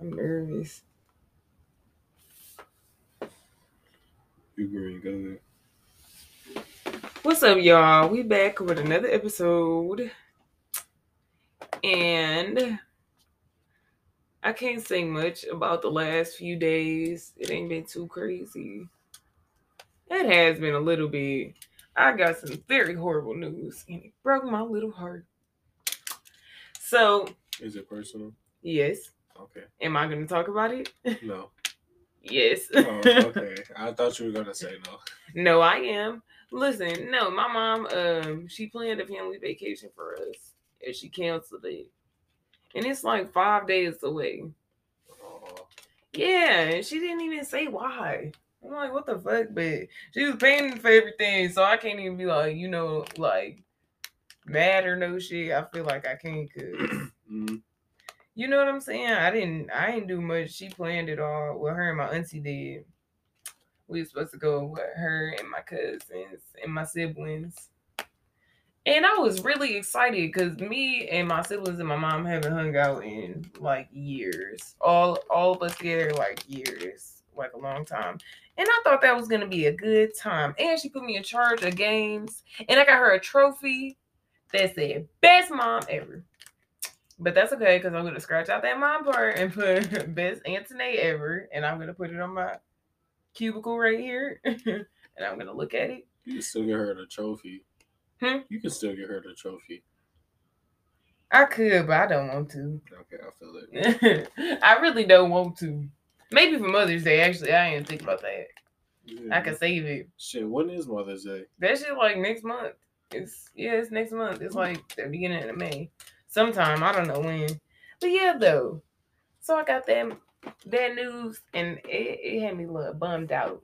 I'm nervous. You green, go ahead. What's up, y'all? We back with another episode. And I can't say much about the last few days. It ain't been too crazy. It has been a little bit. I got some very horrible news and it broke my little heart. So, Is it personal? yes. Okay. Am I going to talk about it? No. yes. Oh, okay. I thought you were gonna say no. No, I am. Listen, no, my mom, um, she planned a family vacation for us and she canceled it. And it's like five days away. Oh, Yeah, and she didn't even say why. I'm like, what the fuck? But she was paying for everything, so I can't even be like, you know, like mad or no shit. I feel like I can't cause mm, you know what I'm saying? I didn't I didn't do much. She planned it all. Well, her and my auntie did. We were supposed to go with her and my cousins and my siblings. And I was really excited because me and my siblings and my mom haven't hung out in like years. All all of us together like years, like a long time. And I thought that was gonna be a good time. And she put me in charge of games. And I got her a trophy that said best mom ever. But that's okay because I'm gonna scratch out that mom part and put best Antoinette ever, and I'm gonna put it on my cubicle right here, and I'm gonna look at it. you can still get her the trophy. Hmm? You can still get her the trophy. I could, but I don't want to. Okay, I feel it. I really don't want to. Maybe for Mother's Day, actually, I didn't think about that. Yeah. I can save it. Shit, when is Mother's Day? That shit like next month. It's yeah, it's next month. It's like the beginning of May. Sometime I don't know when. But yeah, though. So I got that that news, and it, it had me a little bummed out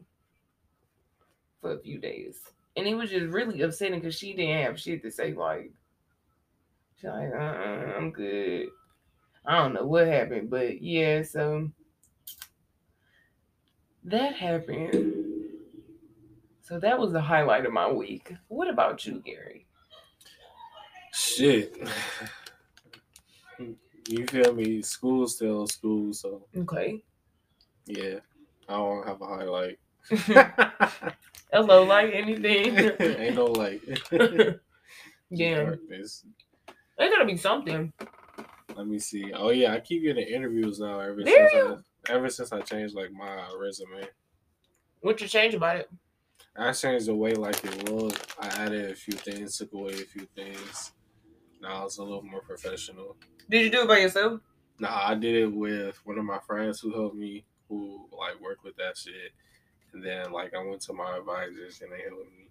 for a few days, and it was just really upsetting because she didn't have shit to say. Like, she's like, uh, I'm good. I don't know what happened, but yeah. So that happened. So that was the highlight of my week. What about you, Gary? Shit. you feel me? School's still school, so Okay. yeah. I don't have a highlight. Hello, like anything. Ain't no light. yeah. Darkness. Gotta be something. Let me see. Oh yeah, I keep getting interviews now ever There since I, ever since I changed like my resume. What you change about it? I changed the way like it looked. I added a few things, took away a few things. Now it's a little more professional. Did you do it by yourself? Nah, I did it with one of my friends who helped me, who like worked with that shit. And then like I went to my advisors and they helped me.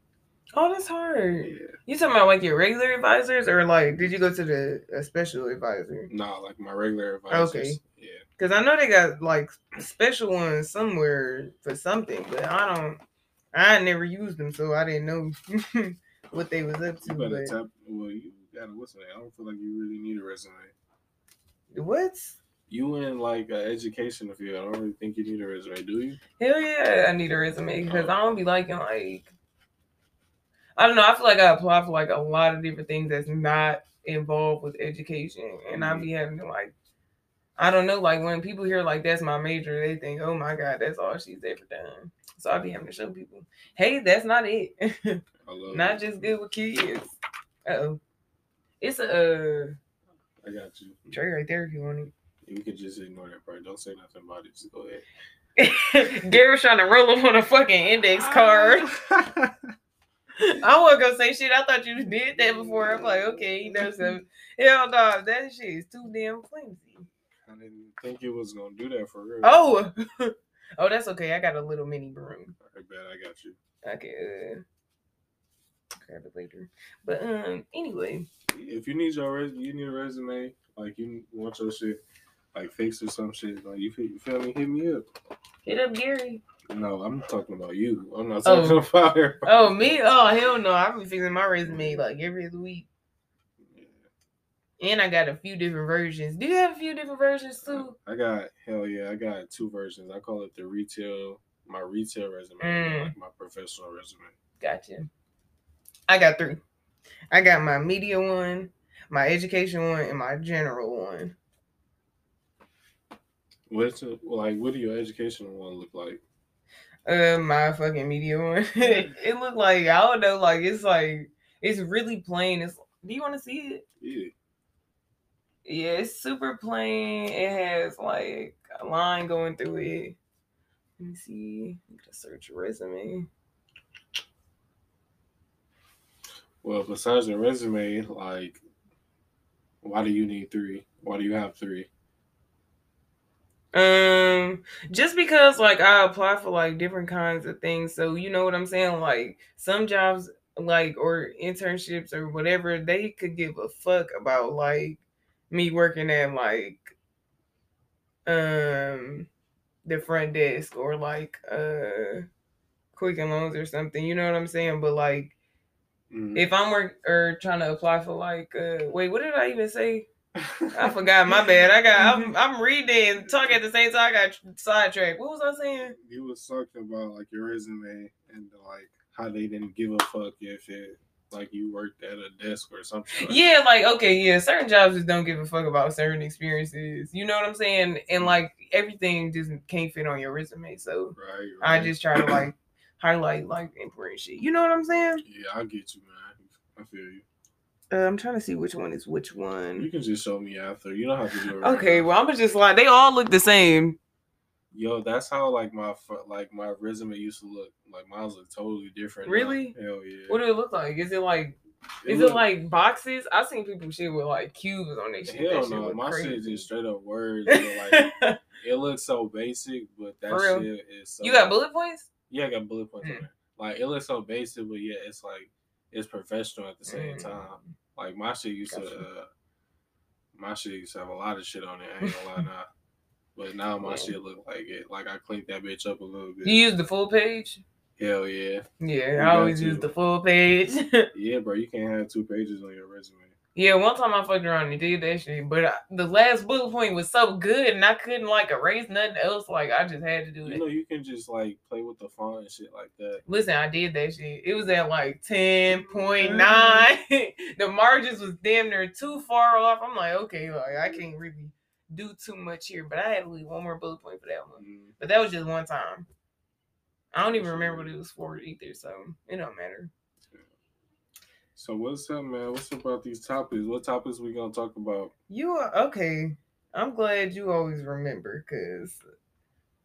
Oh, that's hard. Yeah. You talking about like your regular advisors, or like did you go to the a special advisor? Nah, like my regular advisors. Okay. Yeah. Because I know they got like special ones somewhere for something, but I don't. I never used them, so I didn't know what they was up to. You better But tap well you what's that? I don't feel like you really need a resume. what? You in like an educational field. I don't really think you need a resume, do you? Hell yeah, I need a resume because I don't be liking like I don't know. I feel like I apply for like a lot of different things that's not involved with education, and I be mm-hmm. having to like I don't know, like when people hear like that's my major, they think, oh my god, that's all she's ever done. So I be having to show people, hey, that's not it. Not it. just good with kids. Oh, it's a uh, I got you. tray right there if you want it. You can just ignore that part. Don't say nothing about it. Just go ahead. it. Gary's trying to roll up on a fucking index card. I wasn't gonna say shit. I thought you did that before. I'm like, okay, you know, so hell no, that shit is too damn flimsy. I didn't think you was gonna do that for real. Oh, oh, that's okay. I got a little mini broom. I bet I got you. Okay, uh, grab it later. But um, anyway, If you need your res, you need a resume. Like you want your shit like fixed or some shit. Like you feel, you feel me? Hit me up. hit up Gary. No, I'm talking about you. I'm not Oh. talking about her. Oh me? Oh hell no! I've been fixing my resume like every other week, and I got a few different versions. Do you have a few different versions too? I got hell yeah. I got two versions. I call it the retail, my retail resume, Mm. like my professional resume. Gotcha. I got three. I got my media one, my education one, and my general one. What's it, like? What do your educational one look like? Uh, my fucking media one. it looked like I don't know, like it's like it's really plain. It's do you want to see it? Yeah. Yeah, it's super plain. It has like a line going through it. Let me see. I'm gonna search resume. Well, besides the resume, like, why do you need three? Why do you have three? Um, just because like I apply for like different kinds of things, so you know what I'm saying. Like some jobs, like or internships or whatever, they could give a fuck about like me working at like um the front desk or like uh Quicken Loans or something. You know what I'm saying? But like Mm. if I'm work or trying to apply for like uh wait, what did I even say? I forgot. My bad. I got. I'm. I'm reading and talking at the same time. I got sidetracked. What was I saying? You was talking about like your resume and like how they didn't give a fuck if it like you worked at a desk or something. like Yeah, like okay, yeah. Certain jobs just don't give a fuck about certain experiences. You know what I'm saying? And like everything just can't fit on your resume. So that. Right. I just try to like highlight like important shit. You know what I'm saying? Yeah, I get you, man. I feel you. Uh, I'm trying to see which one is which one. You can just show me after. You don't have to do it. Right Okay, now. well I'm just like they all look the same. Yo, that's how like my like my resume used to look. Like mine look totally different. now. Really? Hell yeah. What do it look like? Is it like It is look- it like boxes? I've seen people shit with like cubes on their shit. Hell shit no, my shit crazy. just straight up words. like it looks so basic, but that shit is so. you got bullet points? Yeah, I got bullet points Mm. on there. Like it looks so basic, but yeah, it's like it's professional at the same Mm. time. Like my shit used Gotcha. to, uh, my shit used to have a lot of shit on it. I ain't gonna lie now. But now my Yeah. shit look like it. Like I cleaned that bitch up a little bit. You use the full page? Hell yeah, Yeah, You I always use the full page. yeah, bro. You can't have two pages on your resume. Yeah, one time I fucked around and did that shit, but I, the last bullet point was so good and I couldn't like erase nothing else. Like I just had to do it. You know, you can just like play with the font and shit like that. Listen, I did that shit. It was at like 10.9. the margins was damn near too far off. I'm like, okay, like I can't really do too much here, but I had to leave one more bullet point for that one. Mm. But that was just one time. I don't even remember what it was for either, so it don't matter. So what's up, man? What's up about these topics? What topics we gonna talk about? You are okay. I'm glad you always remember because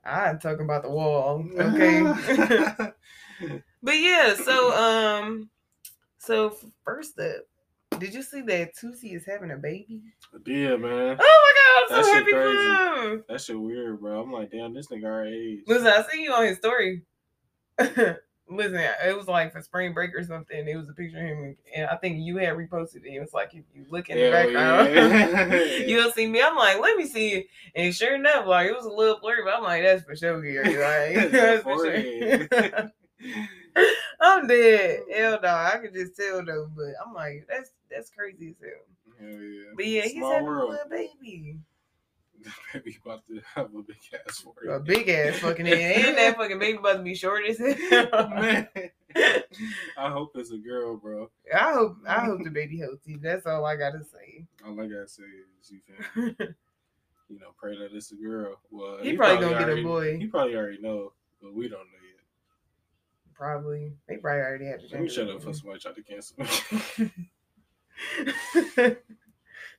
I talk about the wall. Okay. but yeah, so um so first up, did you see that Toosii is having a baby? yeah, man. Oh my god, I'm so happy for him. That shit weird, bro. I'm like, damn, this nigga our age. Listen, I see you on his story. Listen, it was like for spring break or something. It was a picture of him, and I think you had reposted it. It was like if you look in the Hell background, yeah. you'll see me. I'm like, let me see it, and sure enough, like it was a little blurry, but I'm like, that's for sure, Gary. Like, that's for sure. I'm dead. Hell no, I could just tell though, but I'm like, that's that's crazy as hell. Hell yeah. But yeah, he's having world. a little baby, Baby about to have a big ass for you. a big ass fucking head, and that fucking baby about to be short as hell. man. I hope it's a girl, bro. I hope I hope the baby healthy. That's all I gotta say. All I gotta say is you feel me? you know, pray that it's a girl. Well, He probably gonna get a boy. He probably already know, but we don't know yet. probably they probably already had the Let me shut up for somebody try to cancel. reveal.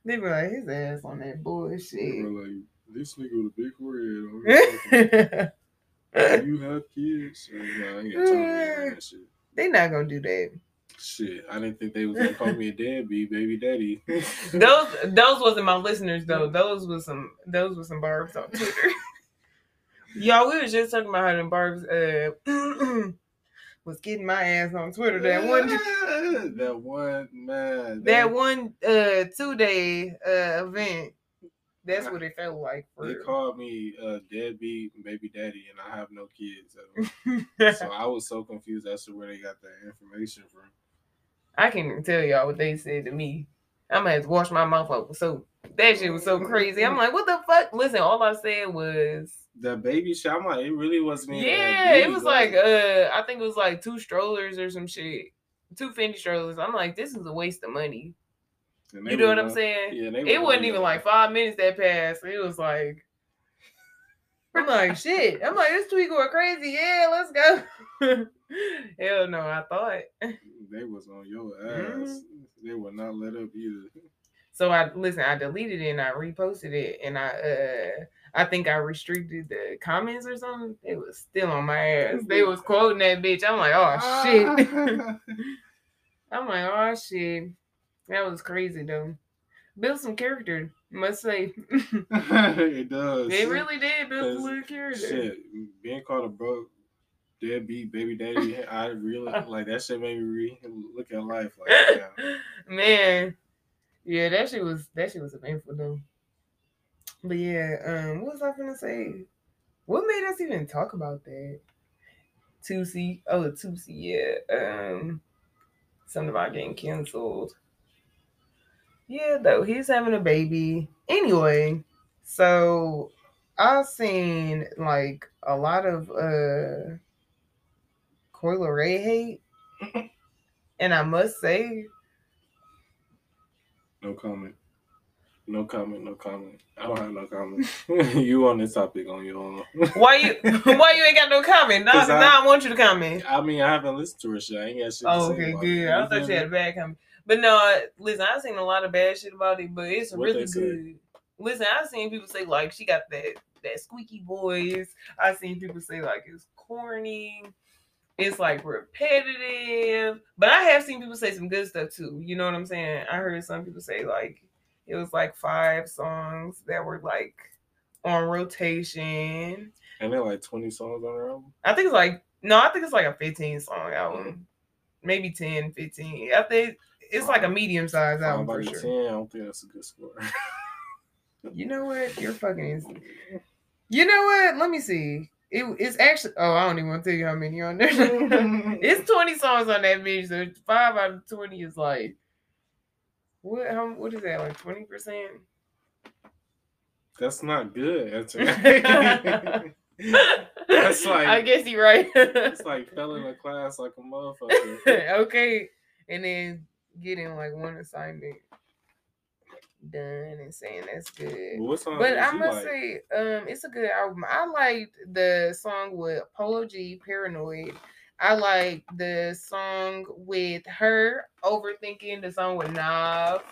They be like his ass on that They bullshit. were like, this nigga with a big forehead. they you have kids? And, nah, I ain't got time to hear that shit. not gonna do that. Shit, I didn't think they was gonna call me a deadbeat, baby daddy. Those those wasn't my listeners though. Those was some those was some barbs on Twitter. Y'all, we were just talking about how them barbs uh was getting my ass on Twitter that one that one man. that one uh two day uh event. That's what it felt like for They real. called me uh, deadbeat baby daddy, and I have no kids. At all. so I was so confused as to where they got that information from. I can't tell y'all what they said to me. I'm gonna have to wash my mouth out So. That shit was so crazy. I'm like, what the fuck? Listen, all I said was The baby I'm like, it really wasn't. even that Yeah, it was like uh I think it was like two strollers or some shit. Two Fendi strollers. I'm like, this is a waste of money. You know were what I'm saying? Yeah, they It wasn't even like- like five minutes that passed. It was like I'm like, shit. I'm like, this tweet going crazy. Yeah, let's go. Hell no, I thought. They was on your ass. Mhm. They would not let up either. So I listen, I deleted it and I reposted it and I uh I think I restricted the comments or something. It was still on my ass. They was quoting that bitch. I'm like, oh shit. I'm like, oh shit. That was crazy though. Built some character, must say. it does. It really did build a little character. Shit, being called a broke deadbeat baby daddy, I really like that shit made me re look at life like. Man. Yeah, that shit was that shit was eventful though. But yeah, um, what was I gonna say? What made us even talk about that? Toosii, oh Toosii, yeah. Um, something about getting canceled. Yeah, though he's having a baby. Anyway, so I've seen like a lot of uh Coi Leray hate, and I must say No comment. No comment, no comment. I don't have no comment. you on this topic on your own. Why you why you ain't got no comment? Now, 'Cause I- now I want you to comment. I mean, I haven't listened to her shit. I ain't got shit to Oh, say okay, good. I thought you had a bad comment. But no, listen, I've seen a lot of bad shit about it, but it's What really good. Listen, I've seen people say like she got that that squeaky voice. I've seen people say like it's corny. It's like repetitive. But I have seen people say some good stuff too. You know what I'm saying? I heard some people say like it was like five songs that were like on rotation. And they're like 20 songs on her album. I think it's like no, I think it's like a 15 song album. Maybe 10, 15. I think it's like a medium sized album for sure. 10. I don't think that's a good score. You know what? You're fucking insane. You know what? Let me see. It, it's actually oh, I don't even want to tell you how many on there. it's 20 songs on that bitch, so five out of 20 is like what how what is that, like 20 percent? That's not good. That's, That's like- I guess you're right. it's like failing a class like a motherfucker. okay. And then getting like one assignment done and saying that's good. Song But I must like? say, um, it's a good album. I liked the song with Polo G, Paranoid. I like the song with her, Overthinking, the song with Nav,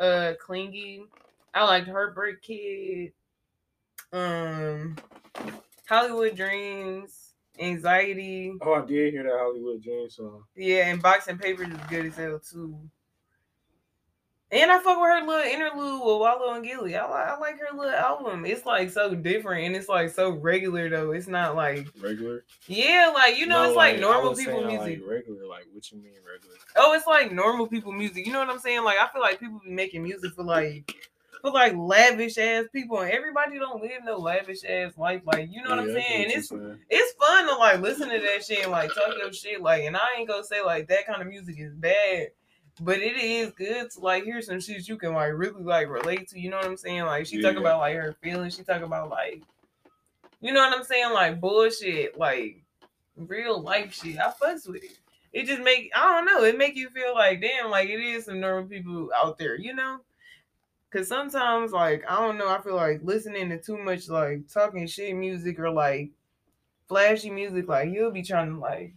uh, Clingy. I liked Heartbreak Kid, um, Hollywood Dreams, Anxiety. Oh, I did hear that Hollywood Dreams song. Yeah, and Boxing Papers is good as hell too. And I fuck with her little interlude with Wallo and Gillie. I, li- I like her little album. It's like so different and it's like so regular though. It's not like Regular? yeah, like you know, No, it's like I normal people music. Like regular, like what you mean regular? Oh, it's like normal people music. You know what I'm saying? Like I feel like people be making music for like for like lavish ass people, and everybody don't live no lavish ass life. Like you know what I'm Yeah, I get saying? what It's saying. it's fun to like listen to that shit and like talk your shit. Like, and I ain't gonna say like that kind of music is bad, but it is good to like hear some shit you can like really like relate to. You know what I'm saying? Like she talk about like her feelings. She talk about like, you know what I'm saying? Like bullshit, like real life shit. I fucks with it. It just make I don't know. It make you feel like damn, like it is some normal people out there. You know. Cause sometimes, like, I don't know, I feel like listening to too much like talking shit music or like flashy music, like you'll be trying to like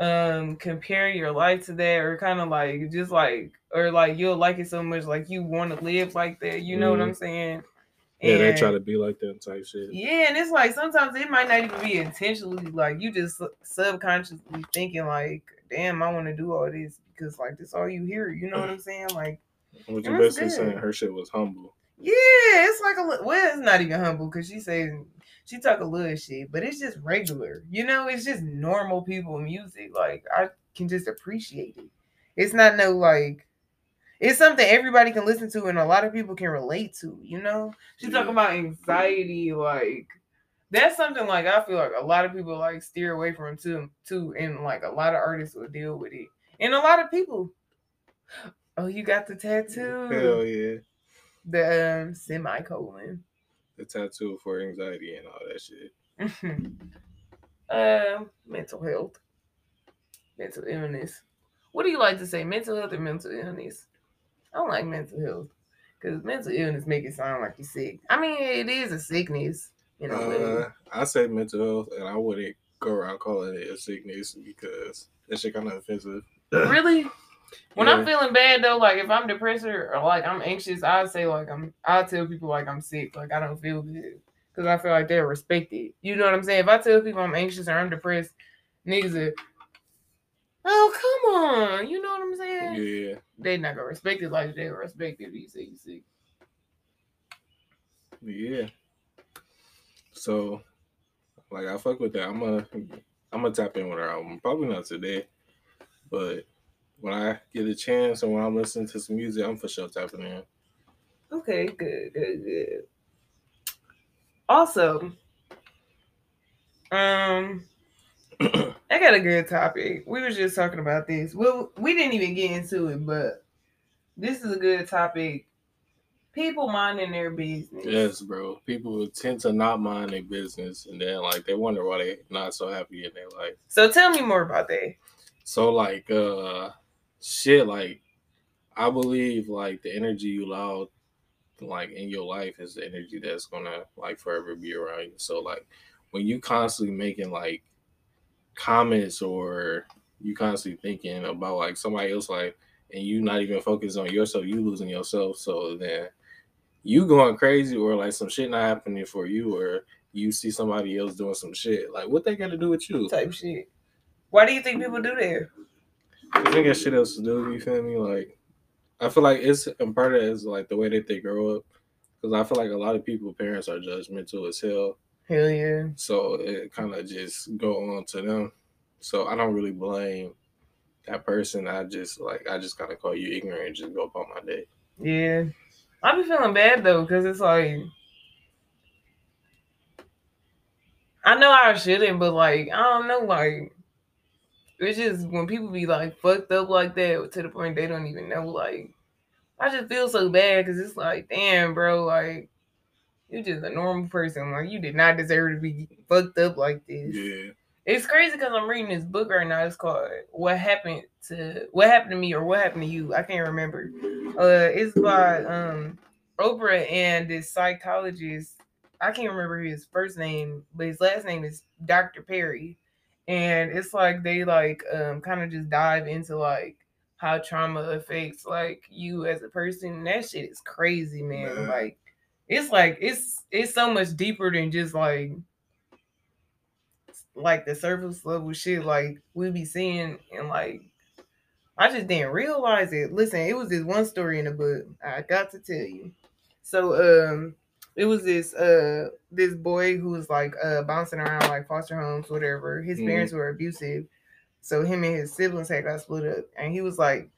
um compare your life to that or kind of like just like or like you'll like it so much like you want to live like that, you know what I'm saying? Yeah, they try to be like that type shit. yeah, and it's like sometimes it might not even be intentionally like you just subconsciously thinking like, damn, I want to do all this because like this all you hear, you know what I'm saying? Like What you basically saying her shit was humble. Yeah, it's like a well, it's not even humble because she says she talk a little shit, but it's just regular. You know, it's just normal people music. Like I can just appreciate it. It's not no like it's something everybody can listen to and a lot of people can relate to. You know, she talk Yeah. about anxiety, like that's something like I feel like a lot of people like steer away from too, too, and like a lot of artists will deal with it, and a lot of people. Oh, you got the tattoo Hell yeah. the um, semicolon. The tattoo for anxiety and all that shit. um, mental health, mental illness. What do you like to say, mental health or mental illness? I don't like mental health because mental illness make it sound like you're sick. I mean, it is a sickness, a way. Uh, I say mental health, and I wouldn't go around calling it a sickness because that shit kind of offensive. Really? When Yeah. I'm feeling bad though, like if I'm depressed or, or like I'm anxious, I say like I'm. I tell people like I'm sick, like I don't feel good, because I feel like they're respected. You know what I'm saying? If I tell people I'm anxious or I'm depressed, niggas are, oh come on, you know what I'm saying? Yeah, They not gonna respect it like they respect it if you say you sick. yeah. So, like, I fuck with that. I'm gonna, I'm gonna tap in with her album. Probably not today, but when I get a chance and when I'm listening to some music, I'm for sure tapping in. Okay, good, good, good. Also, um, I got a good topic. We were just talking about this. Well, we didn't even get into it, but this is a good topic. People minding their business. Yes, bro. People tend to not mind their business, and then like they wonder why they're not so happy in their life. So tell me more about that. So like uh shit like I believe like the energy you allow like in your life is the energy that's gonna like forever be around you. So like when you constantly making like comments or you constantly thinking about like somebody else like and you not even focused on yourself, you losing yourself. So then you going crazy or like some shit not happening for you or you see somebody else doing some shit. Like what they got to do with you? Type shit. Why do you think people do that? I think got shit else to do. You feel me? Like, I feel like it's and part of it is like the way that they grow up. Because I feel like a lot of people, parents are judgmental as hell. Hell yeah. So it kind of just go on to them. So I don't really blame that person. I just like I just kind of call you ignorant and just go about my day. Yeah. I be feeling bad though, because it's like I know I shouldn't, but like I don't know, like it's just when people be like fucked up like that to the point they don't even know, like I just feel so bad because it's like, damn, bro, like you're just a normal person, like you did not deserve to be fucked up like this. Yeah. It's crazy because I'm reading this book right now. It's called "What Happened to What Happened to Me" or "What Happened to You." I can't remember. Uh, it's by um Oprah and this psychologist. I can't remember his first name, but his last name is Dr. Perry. And it's like they like um kind of just dive into like how trauma affects like you as a person. And that shit is crazy, man. Man. Like it's like it's it's so much deeper than just like like the surface level shit like we be seeing and like I just didn't realize it. Listen, it was this one story in the book. I got to tell you. So um it was this uh this boy who was like uh bouncing around like foster homes, whatever. His Mhm. parents were abusive. So him and his siblings had got split up. And he was like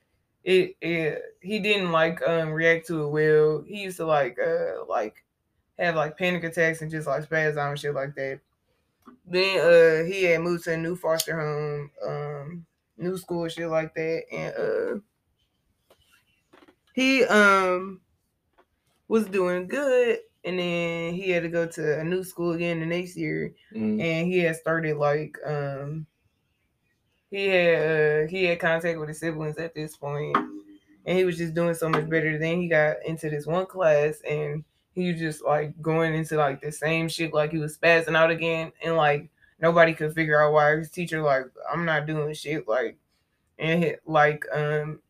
it, it he didn't like um react to it well. He used to like uh like have like panic attacks and just like spaz out and shit like that. Then uh he had moved to a new foster home, um, new school, shit like that, and uh he um was doing good, and then he had to go to a new school again the next year, Mm. and he had started like um he had uh, he had contact with his siblings at this point, and he was just doing so much better. Then he got into this one class, and he was just like going into like the same shit, like he was spazzing out again, and like nobody could figure out why his teacher like I'm not doing shit, like and he, like um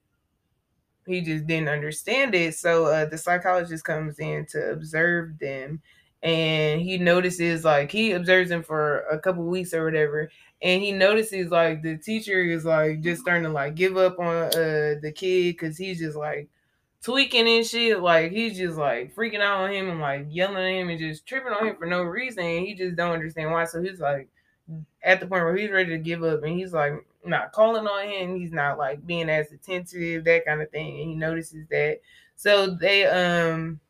he just didn't understand it. So uh, the psychologist comes in to observe them, and he notices like he observes them for a couple weeks or whatever, and he notices like the teacher is like just starting to like give up on uh the kid because he's just like tweaking and shit. Like he's just like freaking out on him and like yelling at him and just tripping on him for no reason. And he just don't understand why. So he's like at the point where he's ready to give up and he's like not calling on him. He's not like being as attentive, that kind of thing. And he notices that. So they um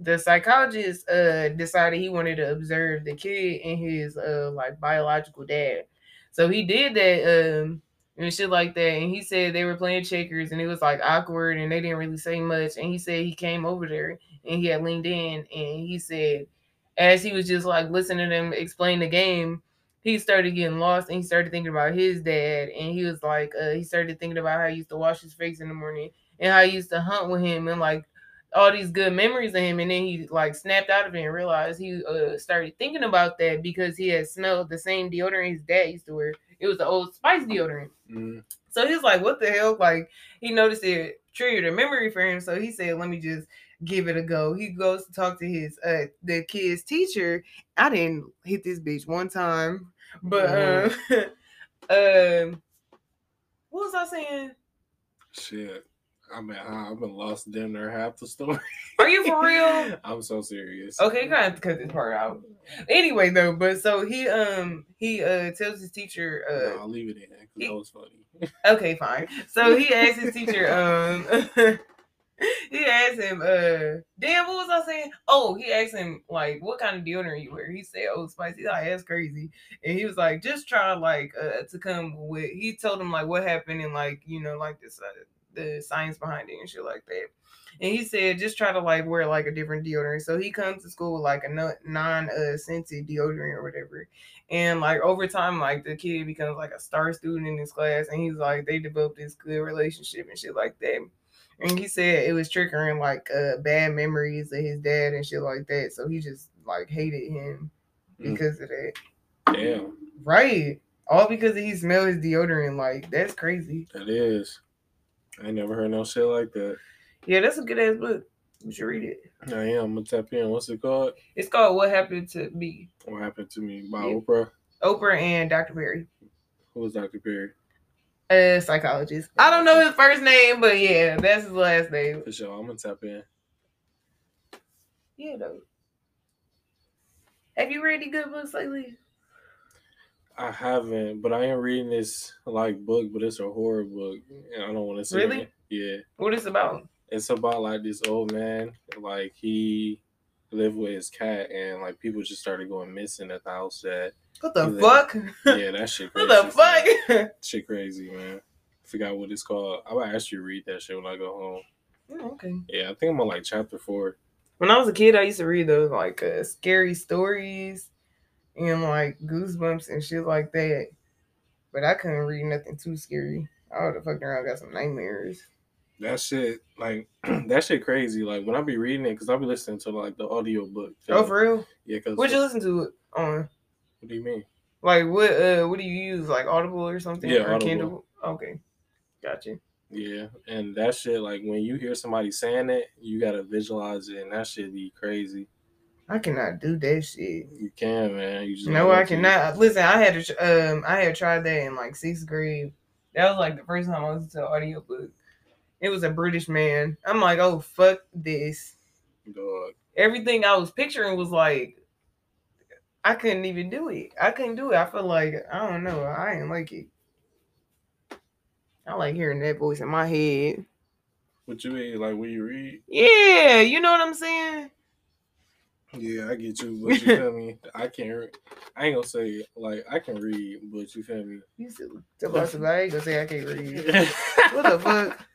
the psychologist uh decided he wanted to observe the kid and his uh like biological dad. So he did that um and shit like that. And he said they were playing checkers and it was like awkward and they didn't really say much. And he said he came over there and he had leaned in and he said as he was just like listening to them explain the game, he started getting lost and he started thinking about his dad and he was like uh he started thinking about how he used to wash his face in the morning and how he used to hunt with him and like all these good memories of him, and then he like snapped out of it and realized he uh started thinking about that because he had smelled the same deodorant his dad used to wear. It was the old Spice deodorant. Mm. So he's like, "What the hell?" Like he noticed it triggered a memory for him, so he said, "Let me just." give it a go. He goes to talk to his uh the kid's teacher. I didn't hit this bitch one time, but um, um, what was I saying? Shit. I mean, I've been lost damn near half the story. Are you for real? I'm so serious. Okay, you gotta have to cut this part out. Anyway, though, but so he um he uh tells his teacher No, uh I'll leave it in because that was funny. okay fine. So he asks his teacher um he asked him uh damn what was I saying? Oh he asked him like what kind of deodorant you wear? He said Old Spice. He's like that's crazy, and he was like just try like uh to come with. He told him like what happened and like you know like this uh, the science behind it and shit like that. And he said, just try to like wear like a different deodorant. So he comes to school with like a non uh, scented deodorant or whatever. And like over time, like the kid becomes like a star student in his class. And he's like, they developed this good relationship and shit like that. And he said it was triggering like uh, bad memories of his dad and shit like that. So he just like hated him Mm. because of that. Damn, Right. All because he smelled his deodorant. Like, that's crazy. that is. I never heard no shit like that. Yeah, that's a good ass book. You should read it. I am. I'm gonna tap in. What's it called? It's called What Happened to Me. What happened to me by Yeah. Oprah? Oprah and Dr. Perry, Who was Dr. Perry? Uh, a psychologist. I don't know his first name, but yeah, that's his last name. For sure. I'm gonna tap in. Yeah, though. Have you read any good books lately? I haven't, but I am reading this like book, but it's a horror book, and I don't want to say. Really? it. Yeah, What is it about? it's about like this old man, like he lived with his cat, and like people just started going missing at the house. That What the fuck? yeah, that shit. what Crazy, the fuck? man. Shit crazy, man. Forgot what it's called. I would ask you to read that shit when I go home. Oh, okay. Yeah, I think I'm on like chapter four. When I was a kid, I used to read those like uh, scary stories and like goosebumps and shit like that. But I couldn't read nothing too scary. I would have fucked around, got some nightmares. That shit, like that shit, crazy. Like when I be reading it, cause I be listening to like the audio book. Oh, for real? yeah. Cause What'd you listen to it on? What do you mean? Like what? Uh, what do you use? Like Audible or something? Yeah, or Audible. Kindle. Okay, gotcha. Yeah, and that shit, like when you hear somebody saying it, you gotta visualize it, and that shit be crazy. I cannot do that shit. You can, man. You just No, I cannot. Listen, I had to. Um, I had tried that in like sixth grade. That was like the first time I listened to an audiobook. It was a British man. I'm like, oh fuck this. Dog. Everything I was picturing was like, I couldn't even do it. I couldn't do it. I felt like I don't know. I didn't like it. I like hearing that voice in my head. What you mean? Like when you read? Yeah, you know what I'm saying. Yeah, I get you, but you feel me? I can't. I ain't gonna say like I can read, but you feel me? You still, tell us about. I ain't gonna say I can't read. What the fuck?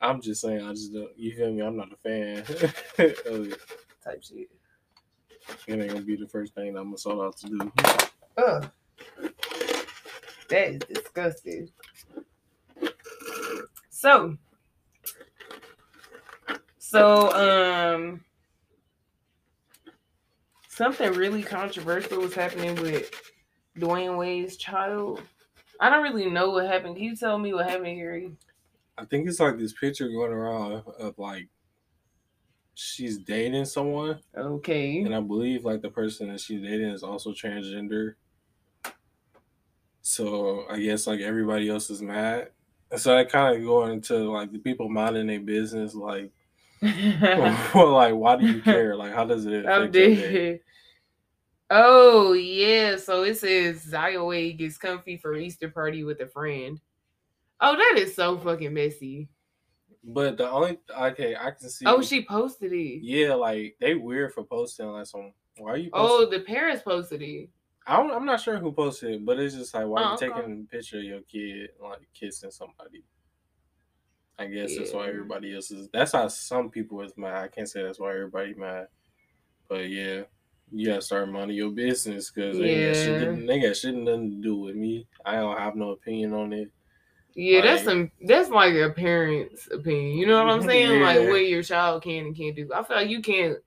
I'm just saying. I just don't. You feel me? I'm not a fan. of it. Type shit. It ain't gonna be the first thing I'm gonna start out to do. Ugh. That is disgusting. So, so um, something really controversial was happening with Dwayne Wade's child. I don't really know what happened. Can you tell me what happened, Harry? I think it's like this picture going around of like she's dating someone, Okay. and I believe like the person that she's dating is also transgender. So I guess like everybody else is mad. And so I kind of go into like the people minding their business, like, well, like why do you care? Like how does it affect your day? Oh yeah, so it says Zaya Wade gets comfy for Easter party with a friend. Oh, that is so fucking messy. But the only okay, I can see. Oh, she posted it. yeah, like they weird for posting like some. Why are you? Oh, the parents posted it. I don't, I'm not sure who posted it, but it's just like why Oh, you okay. taking a picture of your kid like kissing somebody. I guess that's why everybody else is. That's how some people is mad. I can't say that's why everybody mad, but yeah, you gotta start minding your business because they, got shit, they got shit nothing to do with me. I don't have no opinion on it. Yeah, that's some that's like a parent's opinion. You know what I'm saying? Like Yeah. what your child can and can't do. I feel like you can't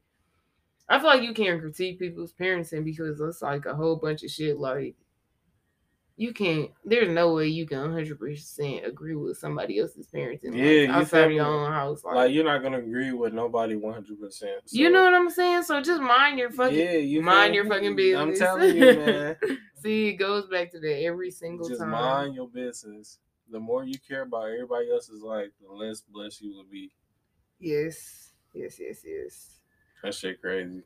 I feel like you can't critique people's parenting because it's like a whole bunch of shit like you can't there's no way you can 100% agree with somebody else's parenting like, Yeah, you outside of your own house like, Like you're not gonna agree with nobody one hundred percent. you know what I'm saying so just mind your fucking Yeah, you mind your fucking business I'm telling you, man. see it goes back to that every single Just time mind your business. The more you care about everybody else's life, the less blessed you will be. yes yes yes yes That shit crazy.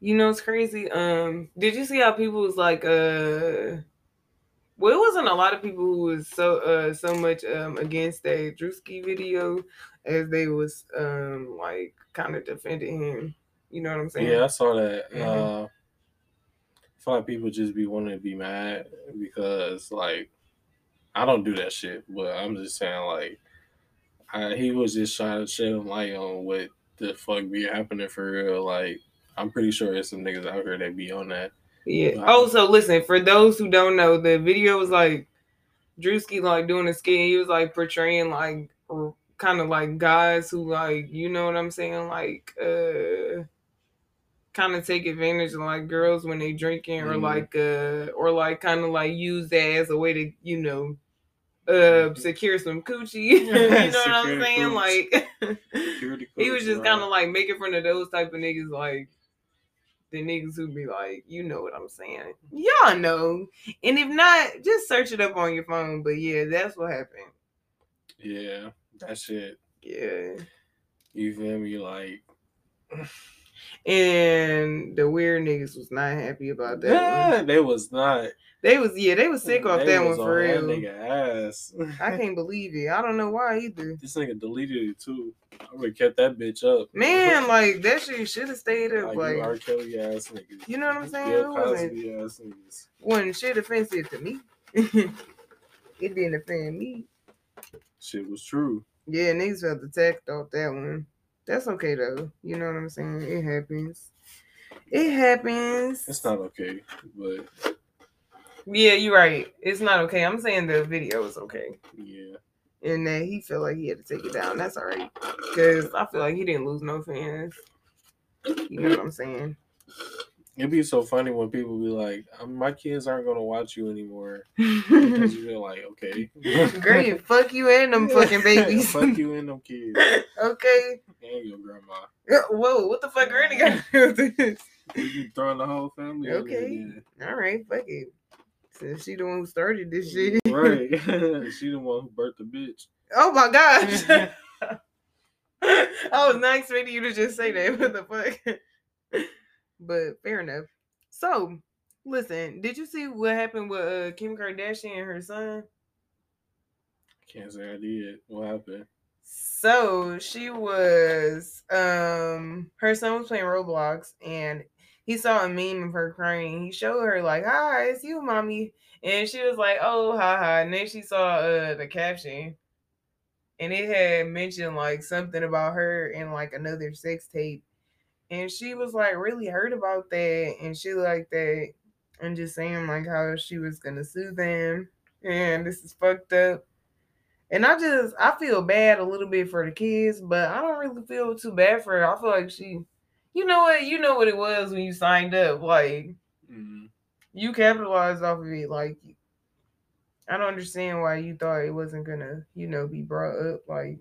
You know it's crazy. Um, did you see how people was like, uh, well, it wasn't a lot of people who was so uh so much um against that Druski video as they was um like kind of defending him. You know what I'm saying? Yeah, I saw that. Mhm. Uh, I feel like people just be wanting to be mad because, like, I don't do that shit, but I'm just saying, like, I, he was just trying to shed light on what the fuck be happening for real. Like, I'm pretty sure there's some niggas out here that be on that. Yeah. Oh, so listen, for those who don't know, the video was like Druski like doing a skit. He was like portraying like kind of like guys who like you know what I'm saying, like uh kind of take advantage of like girls when they drinking or Mhm. like uh or like kind of like use that as a way to you know uh secure some coochie. you know what I'm saying? cooch. Like he was just right. kind of like making fun of those type of niggas, like the niggas who be like, you know what I'm saying? Y'all know. And if not, just search it up on your phone. But yeah, that's what happened. Yeah, that's it Yeah. You feel me? Like, And the weird niggas was not happy about that one. they was not. They was yeah, they was sick off They that one for real. nigga ass. I can't believe it. I don't know why either. This nigga deleted it too. I would have kept that bitch up. Man, like that shit should have stayed up. like, Like, you R. Kelly ass niggas. You know what I'm saying? Bill Cosby ass niggas. wasn't shit offensive to me. it didn't offend me. Shit was true. Yeah, niggas felt attacked off that one. That's okay though. You know what I'm saying? It happens. It happens. It's not okay, but Yeah, you're right. It's not okay. I'm saying the video is okay. yeah. And that he felt like he had to take it down. That's all right. Because I feel like he didn't lose no fans. You know what I'm saying? It'd be so funny when people be like, um, "My kids aren't gonna watch you anymore," because you're like, "Okay, Great. Fuck you and them fucking babies. Fuck you and them kids okay. and your grandma. Whoa, what the fuck Granny got to do with this? You throwing the whole family. Okay. All right, fuck it. Since she the one who started this shit. Right. she the one who birthed the bitch. Oh my gosh. I was not expecting you to just say that. What the fuck? But fair enough. So, listen, did you see what happened with uh, Kim Kardashian and her son? Can't say I did. What happened? So she was um her son was playing Roblox and he saw a meme of her crying. He showed her like, Hi, it's you, mommy. And she was like, Oh, ha ha. And then she saw uh the caption and it had mentioned like something about her and like another sex tape. And she was like really hurt about that and she like that. And just saying like how she was gonna sue them. And this is fucked up. And I just I feel bad a little bit for the kids, but I don't really feel too bad for her. I feel like she you know what, you know what it was when you signed up. Like Mm. you capitalized off of it. Like I don't understand why you thought it wasn't gonna, you know, be brought up. Like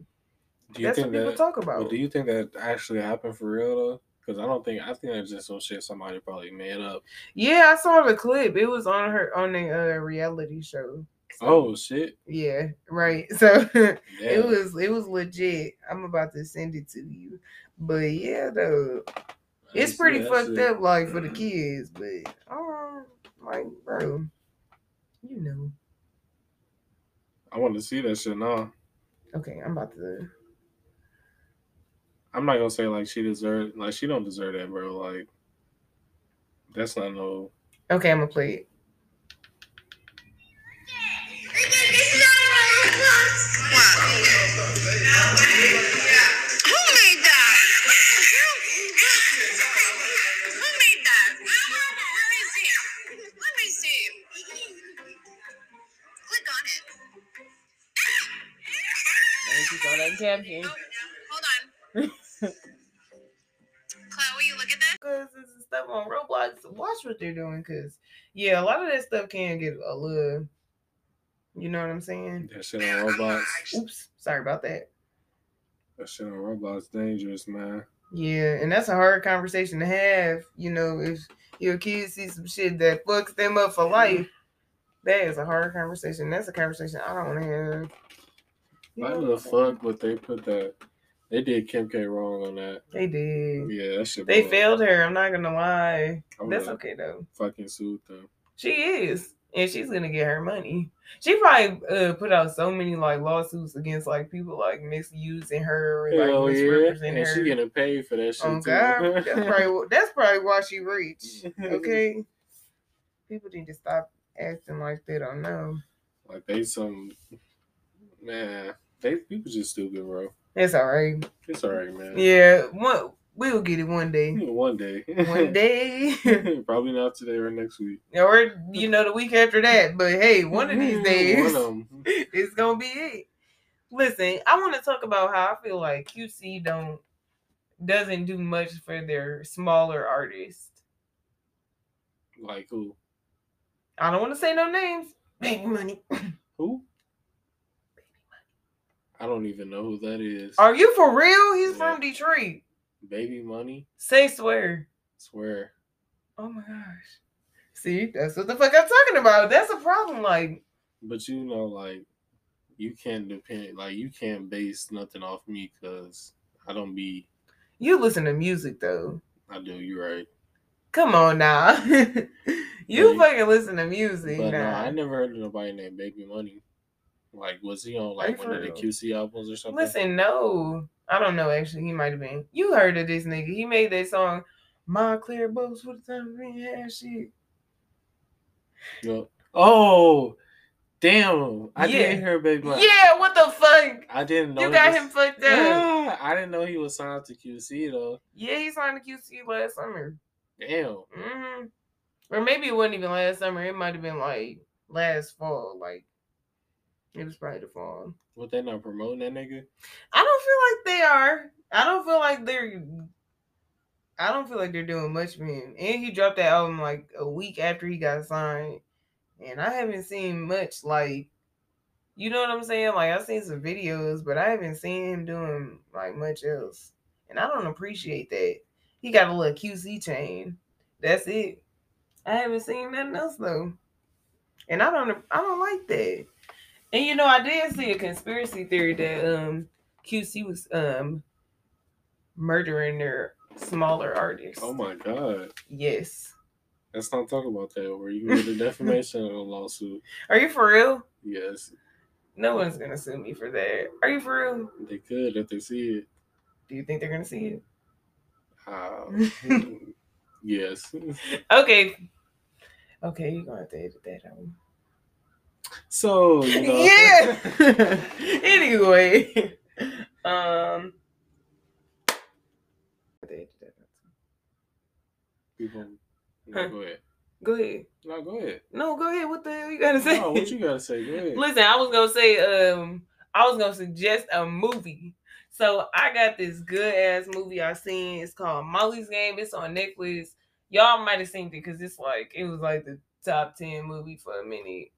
Do you that's what think people that? talk about. do you think that actually happened for real though? Because I don't think I think that's just some shit somebody probably made up. Yeah, I saw the clip. It was on her on the uh, reality show. So, Oh shit! yeah, right. So it was it was legit. I'm about to send it to you. But yeah, though. It's pretty fucked shit- up, like for the kids, but um, like, bro, you know. I want to see that shit now. Okay, I'm about to. I'm not gonna say like she deserved like she don't deserve that, bro. Like that's not no. Okay, I'm gonna play it. Who made that? Who made that? Let me see. Let me see. Click on it. caption. Hold on. Chloe, you look at that. Cause and stuff on Roblox. Watch what they're doing, cause yeah, a lot of that stuff can get a little. You know what I'm saying? That shit on Roblox. Oops, sorry about that. That shit on Roblox dangerous, man. Yeah, and that's a hard conversation to have. You know, if your kids see some shit that fucks them up for life, that is a hard conversation. That's a conversation I don't want to have. You Why the what I'm saying? fuck would they put that? They did Kim K wrong on that. They did. Yeah, that shit. They failed her. I'm not gonna lie. I That's would've okay though. Fucking sued them. She is, and she's gonna get her money. She probably uh, put out so many like lawsuits against like people like misusing her or like Hell yeah, misrepresenting and her. she getting paid for that shit oh. God, that's probably that's probably why she rich. Okay, people need to stop acting like they don't know. like they some man. They people just stupid, bro. It's all right. It's alright, man. Yeah, one we'll get it one day. One day. One day, Probably not today or next week. or you know the week after that. But hey, one of these days. One of them. it's gonna be it. Listen, I want to talk about how I feel like QC don't doesn't do much for their smaller artists. Like who? I don't want to say no names. Baby money. Who? I don't even know who that is. Are you for real? He's Yeah. from Detroit. Baby money? Say swear. Swear. Oh my gosh. See, that's what the fuck I'm talking about. That's a problem. Like, But you know, like you can't depend like you can't base nothing off me because I don't be you listen to music though. I do, you're right. Come on now. you But- fucking listen to music But no, now. I never heard of nobody named Baby Money. Like was he on like one of the? QC albums or something? Listen, no. I don't know actually. He might have been. You heard of this nigga. He made that song, My Clear Boats for the time being yeah, shit. Yo- Oh damn. I Yeah. didn't hear Baby Money. Yeah, what the fuck? I didn't know You got was- him fucked up. Yeah, I didn't know he was signed to QC though. Yeah, he signed to QC last summer. Damn. hmm Or maybe it wasn't even last summer. It might have been like last fall. Like, it was probably the fall. What they not promoting that nigga? I don't feel like they are. I don't feel like they're. I don't feel like they're doing much for him. And he dropped that album like a week after he got signed, and I haven't seen much. Like, you know what I'm saying? Like I've seen some videos, but I haven't seen him doing like much else, and I don't appreciate that. He got a little QC chain. That's it. I haven't seen nothing else though, and I don't. I don't like that. And you know, I did see a conspiracy theory that um QC was um murdering their smaller artists. Oh my god. Yes. Let's not talk about that. Where you get a defamation lawsuit. Are you for real? Yes, No one's gonna sue me for that. Are you for real? they could if they see it. Do you think they're gonna see it? Uh, yes. Okay. Okay, you're gonna have to edit that out. So you know, Yeah. anyway. Um people. No, go ahead. Go ahead. No, go ahead. No, go ahead. What the hell you gotta say? No, what you gotta say? Go ahead. Listen, I was gonna say, um, I was gonna suggest a movie. So I got this good ass movie I seen. It's called Molly's Game. It's on Netflix. Y'all might have seen it because it's like it was like the top ten movie for a minute,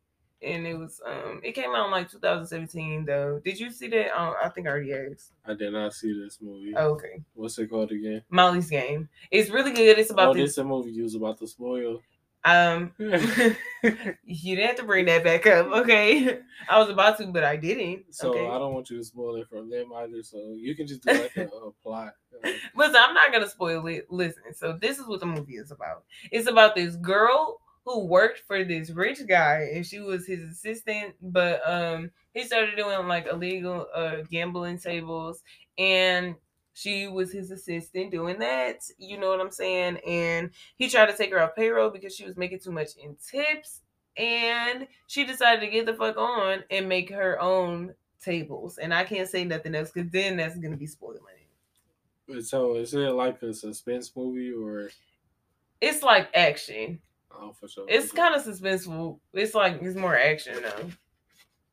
and it was um it came out in like 2017 though. Did you see that? Um, I think I already asked. I did not see this movie. Okay, What's it called again? Molly's Game. It's really good. It's about oh, this. this movie you was about to spoil. Um, you didn't have to bring that back up. Okay, I was about to, but I didn't. So okay. I don't want you to spoil it from them either. So you can just do like a, a plot. Listen, I'm not gonna spoil it. Listen, so this is what the movie is about. It's about this girl who worked for this rich guy, and she was his assistant. But um, he started doing like illegal uh gambling tables, and she was his assistant doing that. You know what I'm saying? And he tried to take her off payroll because she was making too much in tips, and she decided to get the fuck on and make her own tables. And I can't say nothing else because then that's gonna be spoiling it. So is it like a suspense movie or? it's like action. Oh, for sure. It's kind of suspenseful. It's like it's more action though.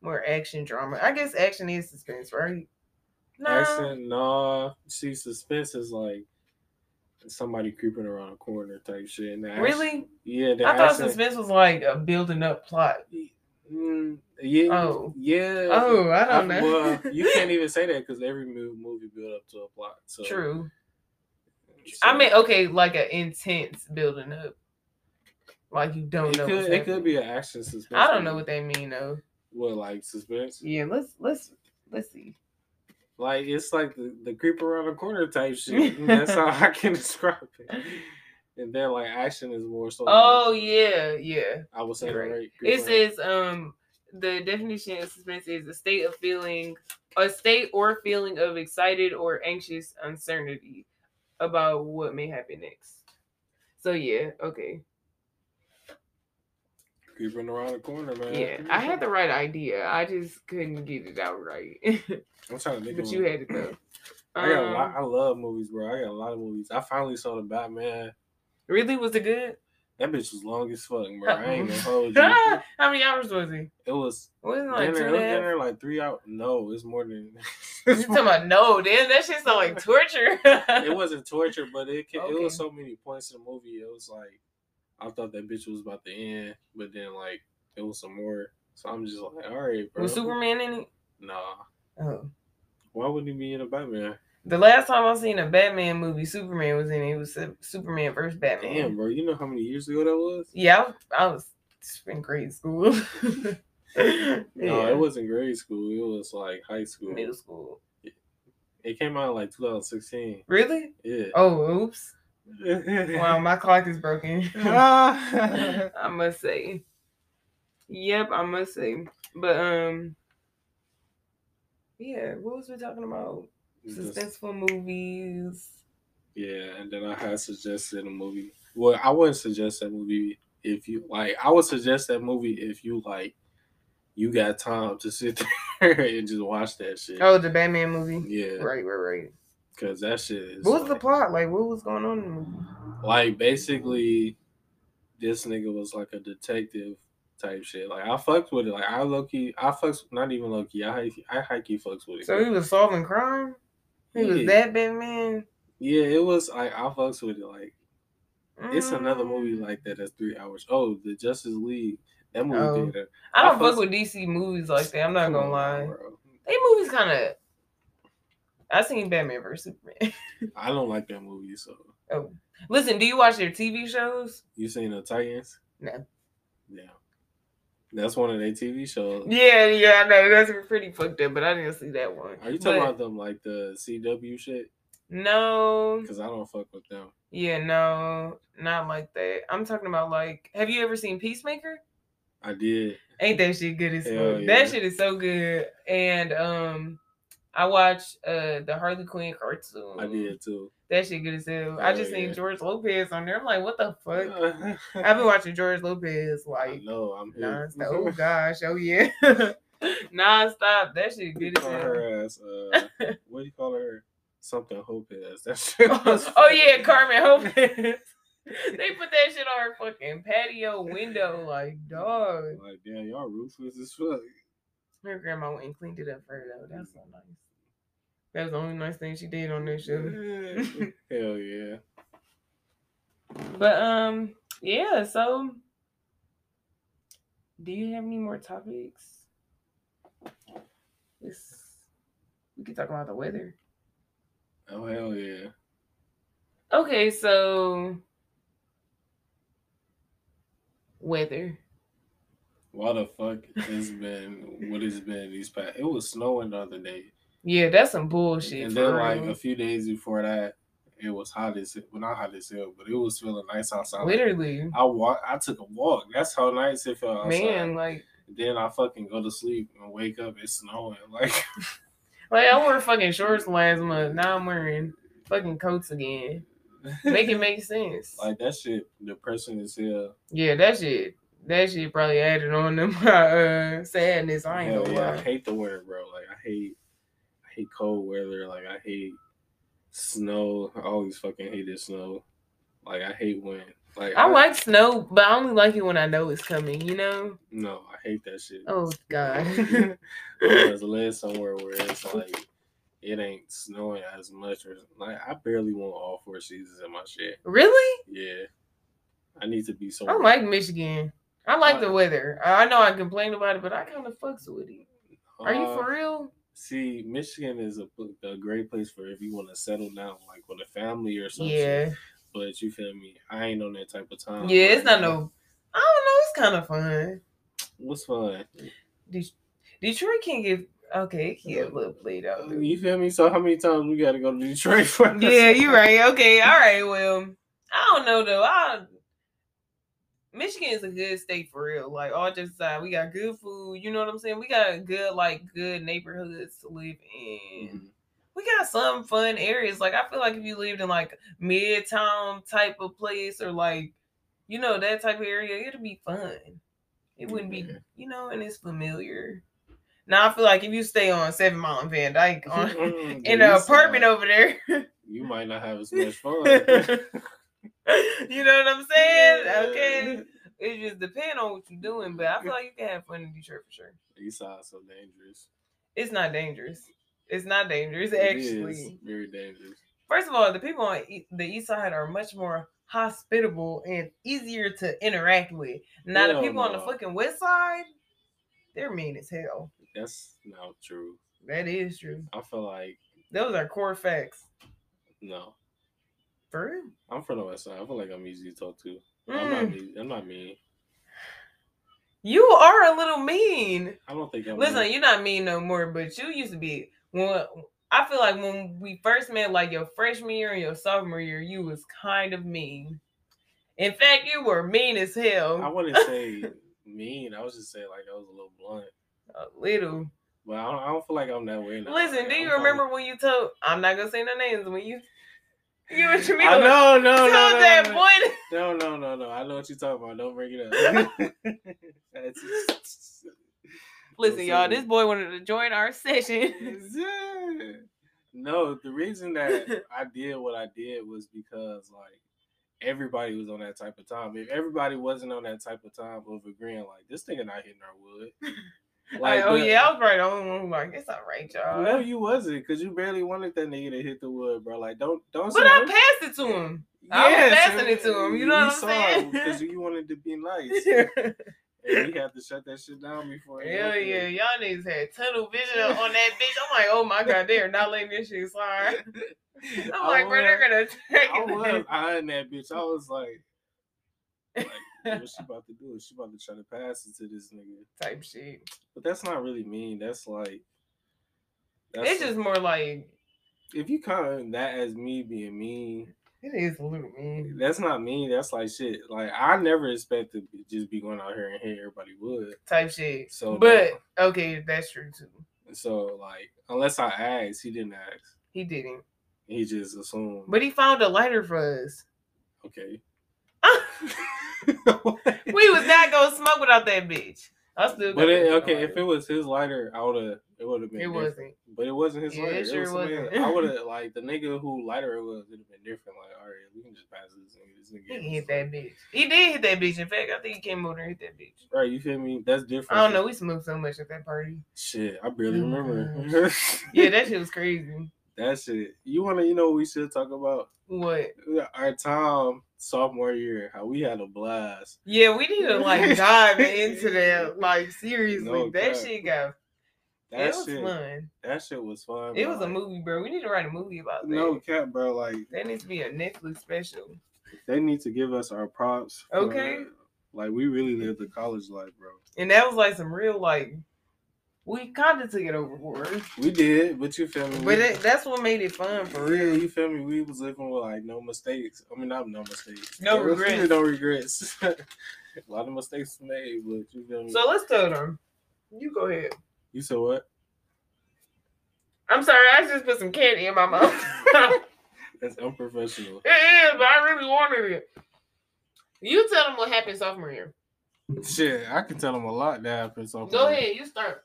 More action drama. I guess action is suspense, right? No. Action, no. See, suspense is like somebody creeping around a corner type shit. And action- Really? Yeah, the I thought action- suspense was like a building up plot. Mm, yeah. Oh. Yeah. Oh, I don't know. Well, you can't even say that because every mo- movie build up to a plot. So, True. so I mean, okay, like an intense building up. Like you don't it know. could, it could be an action suspense. I don't know what they mean though. What like suspense? Yeah, let's let's let's see. Like it's like the, the creep around the corner type shit. That's how I can describe it. And then like action is more so. Oh yeah, yeah. I would say right. It says um the definition of suspense is a state of feeling a state or feeling of excited or anxious uncertainty about what may happen next. So yeah, okay. Creeping around the corner, man. Yeah. I had the right idea. I just couldn't get it out right. I'm trying to think. but you had it though. I got lot. Um, I love movies, bro. I got a lot of movies. I finally saw the Batman. really was it good? That bitch was long as fuck, bro. I ain't gonna hold you. How many hours was he? It was Wasn't like dinner. two It was and a half? dinner like three hours. No, it's more than. You talking about no, damn, that shit sound like torture. it wasn't torture, but it it Okay. was so many points in the movie. It was like I thought that bitch was about to end, but then like it was some more. So I'm just like, all right, bro. Was Superman in it? Nah. Oh. Why wouldn't he be in a Batman? The last time I seen a Batman movie, Superman was in it. It was Superman versus Batman. Damn, bro. You know how many years ago that was? Yeah, I was, I was in grade school. No, Yeah. it wasn't grade school. It was like high school. middle school. It came out in like 2016. Really? Yeah. Oh, oops. Wow, my clock is broken. I must say. Yep, I must say. But um, yeah. What was we talking about? Just- Suspenseful movies. Yeah, and then I had suggested a movie. Well, I wouldn't suggest that movie if you like. I would suggest that movie if you like. You got time to sit there and just watch that shit. Oh, the Batman movie. Yeah, Right, right, right. Because that shit is. What was the plot? Like, what was going on in the movie? Like basically, this nigga was like a detective type shit. Like I fucked with it. Like I low key, I fucks not even low key. I I high key fucks with it. So he was solving crime. He was Yeah. that Batman. yeah, it was. Like I fucks with it. Like it's another movie Mm. like that that's three hours. Oh, the Justice League. That movie Oh. theater. I don't I fuck with DC movies like that. I'm not gonna lie. bro. They movies kind of. I seen Batman versus Superman. I don't like that movie. So oh, listen. Do you watch their TV shows? you seen the Titans? No. Yeah, that's one of their TV shows. Yeah, yeah, I know that's pretty fucked up, but I didn't see that one. Are you talking But- about them like the CW shit? No, Because I don't fuck with them. yeah, no, not like that. I'm talking about like, have you ever seen Peacemaker? I did. Ain't that shit good as fuck? Yeah. That shit is so good. And um, I watched uh the Harley Quinn cartoon. I did too. That shit good as hell. I just seen. George Lopez on there. I'm like, what the fuck? I've been watching George Lopez like no, I'm here. nonstop. Oh gosh, oh yeah, nonstop. That shit good as hell. her ass. Uh, what do you call her? Something Hope ass. That shit. was- oh yeah, Carmen Lopez. they put that shit on her fucking patio window, like dog. Like damn, y'all ruthless as fuck. Her grandma went and cleaned it up for her though. That's so nice. That was the only nice thing she did on that show. Hell yeah. But um, yeah. So, do you have any more topics? This we could talk about the weather. Oh hell yeah. Okay, so weather. Why the fuck has been what has been these past? It was snowing the other day, Yeah, that's some bullshit. and then like a few days before that, it was hot as well, not hot as hell, but it was feeling nice outside. Literally, I walk. I took a walk. That's how nice it felt outside. man, like, Then I fucking go to sleep and wake up. It's snowing. Like like I wore fucking shorts last month. Now I'm wearing fucking coats again. Make it make sense. like that shit depressing as hell. Yeah, that shit. That shit probably added on to my uh, sadness. I ain't Hell gonna yeah, I hate the winter, bro. Like I hate, I hate cold weather. Like I hate snow. I always fucking hated snow. Like I hate wind. Like I like snow, but I only like it when I know it's coming. You know? No, I hate that shit. Oh God. I was live somewhere where it's like it ain't snowing as much or like I barely want all four seasons in my shit. Really? Yeah. I need to be so I like Michigan. I like the Uh, weather. I know I complain about it, but I kind of fucks with it. Are you Uh, for real? See, Michigan is a, a great place for if you want to settle down, like with a family or something. Yeah. But you feel me? I ain't on that type of time. Yeah, it's not no. I don't know. It's kind of fun. What's fun? De- Detroit can get okay. It can get a little played out. though. You feel me? So how many times we got to go to Detroit for? Yeah, you're right. Okay, all right. Well, I don't know though. I Michigan is a good state for real. Like all just aside, we got good food. You know what I'm saying? We got good like good neighborhoods to live in. Mhm. We got some fun areas. Like I feel like if you lived in like midtown type of place or like you know that type of area, it'd be fun. It wouldn't be, you know, and it's familiar. Now I feel like if you stay on Seven Mile and Van Dyke on, Mhm. in an apartment over there. you might not have as much fun. you know what I'm saying? Okay. It just depends on what you're doing, but I feel like you can have fun in Detroit for sure. The east side so dangerous. It's not dangerous. It's not dangerous, It actually. very dangerous. First of all, the people on the east side are much more hospitable and easier to interact with. Now, the Hell people on the fucking west side, they're mean as hell. That's not true. That is true. I feel like Those are core facts. no. For real. I'm from the west side. I feel like I'm easy to talk to. I'm not Mm. mean. I'm not mean. You are a little mean. I don't think I'm. Listen, mean. you're not mean no more, but you used to be when I feel like when we first met, like your freshman year and your sophomore year, you was kind of mean. In fact, you were mean as hell. I wouldn't say mean. I was just saying like I was a little blunt. a little. But I don't, I don't feel like I'm that way now. Listen, do I'm you probably- remember when you told? I'm not gonna say no names. When you, you and Jamila I know, no, no, no, that no, boy. no, no, no, no. I know what you're talking about. Don't bring it up. Listen, y'all, this boy wanted to join our session. No, the reason that I did what I did was because like everybody was on that type of time. If everybody wasn't on that type of time of agreeing, like this nigga not hitting our wood. Like, oh yeah, I was probably the only one who like it's all right, y'all. No, you wasn't, cause you barely wanted that nigga to hit the wood, bro. Like, don't, don't. but I passed it to him. I was passing it to him, you know what I'm saying? Because you wanted to be nice, and we had to shut that shit down before. it Hell yeah, y'all niggas had tunnel vision on that bitch. I'm like, oh my god, they are not letting this shit slide. I'm I like, bro, they're gonna attack I was it. eyeing that bitch. I was like, like, what she about to do? Is she about to try to pass it to this nigga. Type shit. But that's not really mean. That's like, It's just more like if you count that as me being mean, it is a little mean. that's not mean. That's like shit. Like I never expected to just be going out here and hit everybody would. Type shit. So, but okay, that's true too. So like, unless I asked, he didn't ask. He didn't. He just assumed. But he found a lighter for us. okay. we was not gonna smoke without that bitch. I still But it, okay, if it was his lighter, I would have. It would have been. It different. wasn't. But it wasn't his Yeah, lighter. it It was wasn't. I would have like the nigga who lighter it was. It'd have been different. Like, all right, we can just pass this nigga. This nigga. He hit that bitch. He did hit that bitch. In fact, I think he came over there and hit that bitch. Right, you feel me? That's different. I don't know. We smoked so much at that party. Shit, I barely Oh, remember. Yeah, that shit was crazy. that shit. You wanna? You know what we should talk about What? our time sophomore year. How we had a blast. Yeah, we need to like dive into that. Like seriously, No that cap. shit got. That it was shit. fun. That shit was fun. It bro. was a movie, bro. We need to write a movie about that. No cap, bro. Like That needs to be a Netflix special. they need to give us our props. for- Okay. Like we really lived the college life, bro. And that was like some real like. We kind of took it overboard, We did, but you feel me? but it, that's what made it fun for Yeah, real. you feel me? We was living with like no mistakes. I mean, not no mistakes. No was regrets. No regrets. a lot of mistakes made, but you feel me? So let's tell them. You go ahead. you said what? I'm sorry, I just put some candy in my mouth. That's unprofessional. it is, but I really wanted it. You tell them what happened sophomore year. Shit, I can tell them a lot that happened. So Go ahead, you start.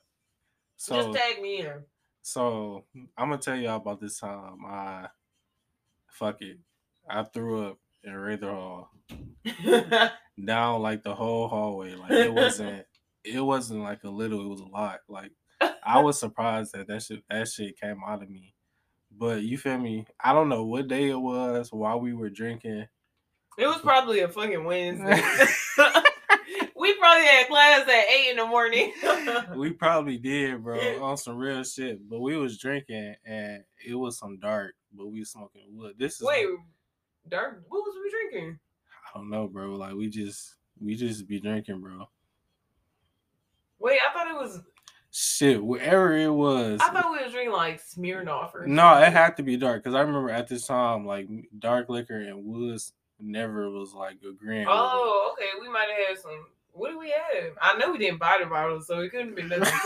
So, Just tag me in. so I'm gonna tell y'all about this time. I fuck it. I threw up in Rather Hall down like the whole hallway. Like it wasn't. it wasn't like a little. It was a lot. Like I was surprised that that shit that shit came out of me. But you feel me? I don't know what day it was while we were drinking. It was probably a fucking Wednesday. probably had class at eight in the morning. We probably did, bro, on some real shit. But we was drinking and it was some dark, but we smoking wood. This is Wait, dark. What was we drinking? I don't know, bro. Like we just we just be drinking, bro. Wait, I thought it was. Shit, whatever it was. I thought we was drinking like Smirnoff or. No, something. it had to be dark because I remember at this time, like dark liquor and woods never was like agreeing. with it. Oh, okay. We might have had some. What do we have? I know we didn't buy the bottles, so it couldn't have been nothing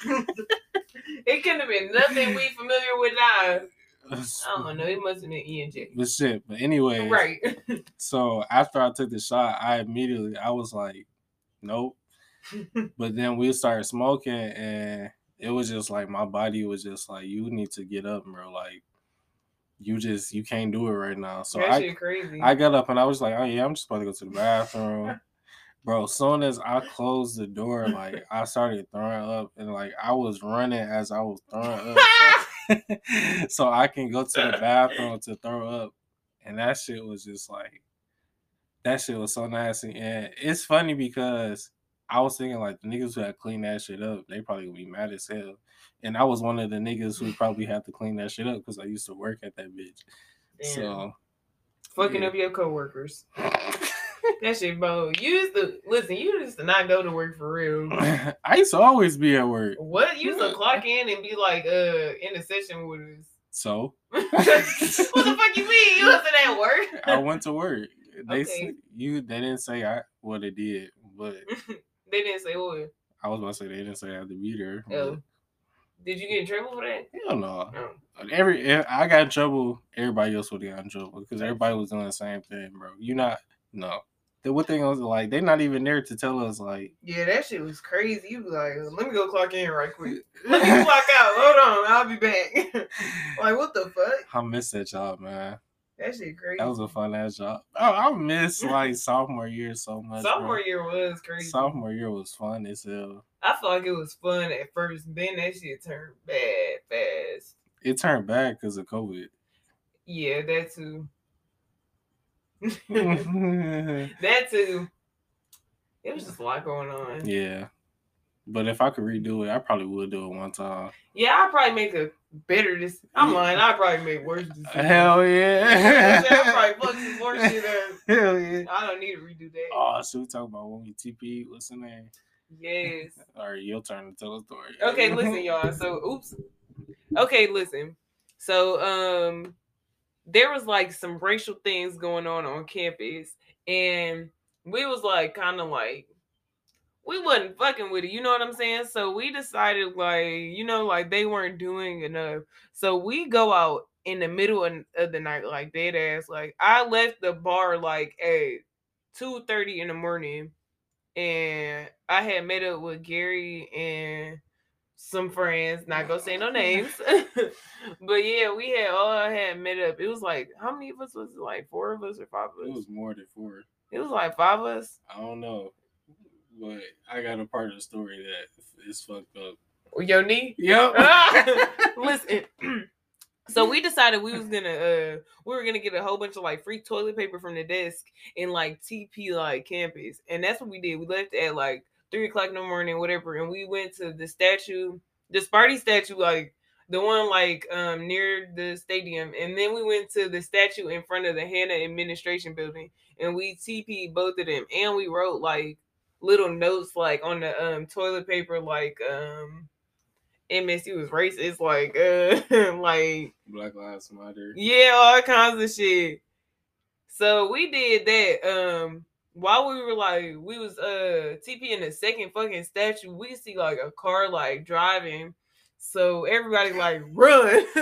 cool. it couldn't have been nothing we familiar with now. I don't know. It must have been E and J. But shit. But anyway, Right. So after I took the shot, I immediately I was like, nope. But then we started smoking, and it was just like my body was just like, you need to get up, bro. Like, you just you can't do it right now. So that I crazy. I got up and I was like, oh yeah, I'm just about to go to the bathroom. Bro, soon as I closed the door, like I started throwing up and like I was running as I was throwing up. so I can go to the bathroom to throw up. And that shit was just like that shit was so nasty. And it's funny because I was thinking like the niggas who had cleaned that shit up, they probably would be mad as hell. And I was one of the niggas who probably had to clean that shit up because I used to work at that bitch. Damn. So Fucking yeah. up your coworkers. That shit, bro. You used to listen. You used to not go to work for real. I used to always be at work. What? You used to clock in and be like, uh, in a session with us. So what the fuck you mean? You wasn't at work. I went to work. They Okay. said you they didn't say I what it did, but they didn't say what. I was about to say they didn't say I had to be there. Oh. Did you get in trouble for that? Hell no. No. Every I got in trouble, everybody else would have got in trouble because everybody was doing the same thing, bro. You not no. The one thing I was like, they're not even there to tell us like Yeah, that shit was crazy. You like, let me go clock in right quick. Let me clock out. Hold on, I'll be back. like, what the fuck? I miss that job, man. That shit crazy. That was a fun ass job. Oh, I miss like sophomore year so much. bro. Sophomore year was crazy. Sophomore year was fun as hell. I felt like it was fun at first, then that shit turned bad fast. It turned bad because of COVID. Yeah, that too. that too. It was just a lot going on. Yeah. But if I could redo it, I probably would do it one time. Yeah, I'd probably make a better decision. I'm lying. I'd probably make worse decisions. Hell yeah. I'd probably fuck some more shit up. Hell yeah. I don't need to redo that. Oh, so we talk about when we TP? What's the name? Yes. All right, your turn to tell a story. Okay, listen, y'all. So, oops. Okay, listen. So, um, there was like some racial things going on on campus, and we was like, kind of like, we wasn't fucking with it. You know what I'm saying? So we decided, like, you know, like they weren't doing enough. So we go out in the middle of, the night, like dead ass. Like I left the bar like at two thirty in the morning, and I had met up with Gary and some friends. Not gonna say no names, but yeah, we had all had met up. It was like how many of us was it? Like four of us or five of It us? was more than four. It was like five of us. I don't know. But I got a part of the story that is fucked up. Your knee. Yep. Listen. So we decided we was gonna uh we were gonna get a whole bunch of like free toilet paper from the desk in like TP like campus. And that's what we did. We left at like three o'clock in the morning, whatever, and we went to the statue, the Sparty statue, like the one like um near the stadium, and then we went to the statue in front of the Hannah administration building and we TP both of them and we wrote like little notes like on the um toilet paper like um MSU was racist, like uh like Black Lives Matter. yeah, all kinds of shit. So we did that. Um while we were like we was uh TP in the second fucking statue, we see like a car like driving. So everybody like run.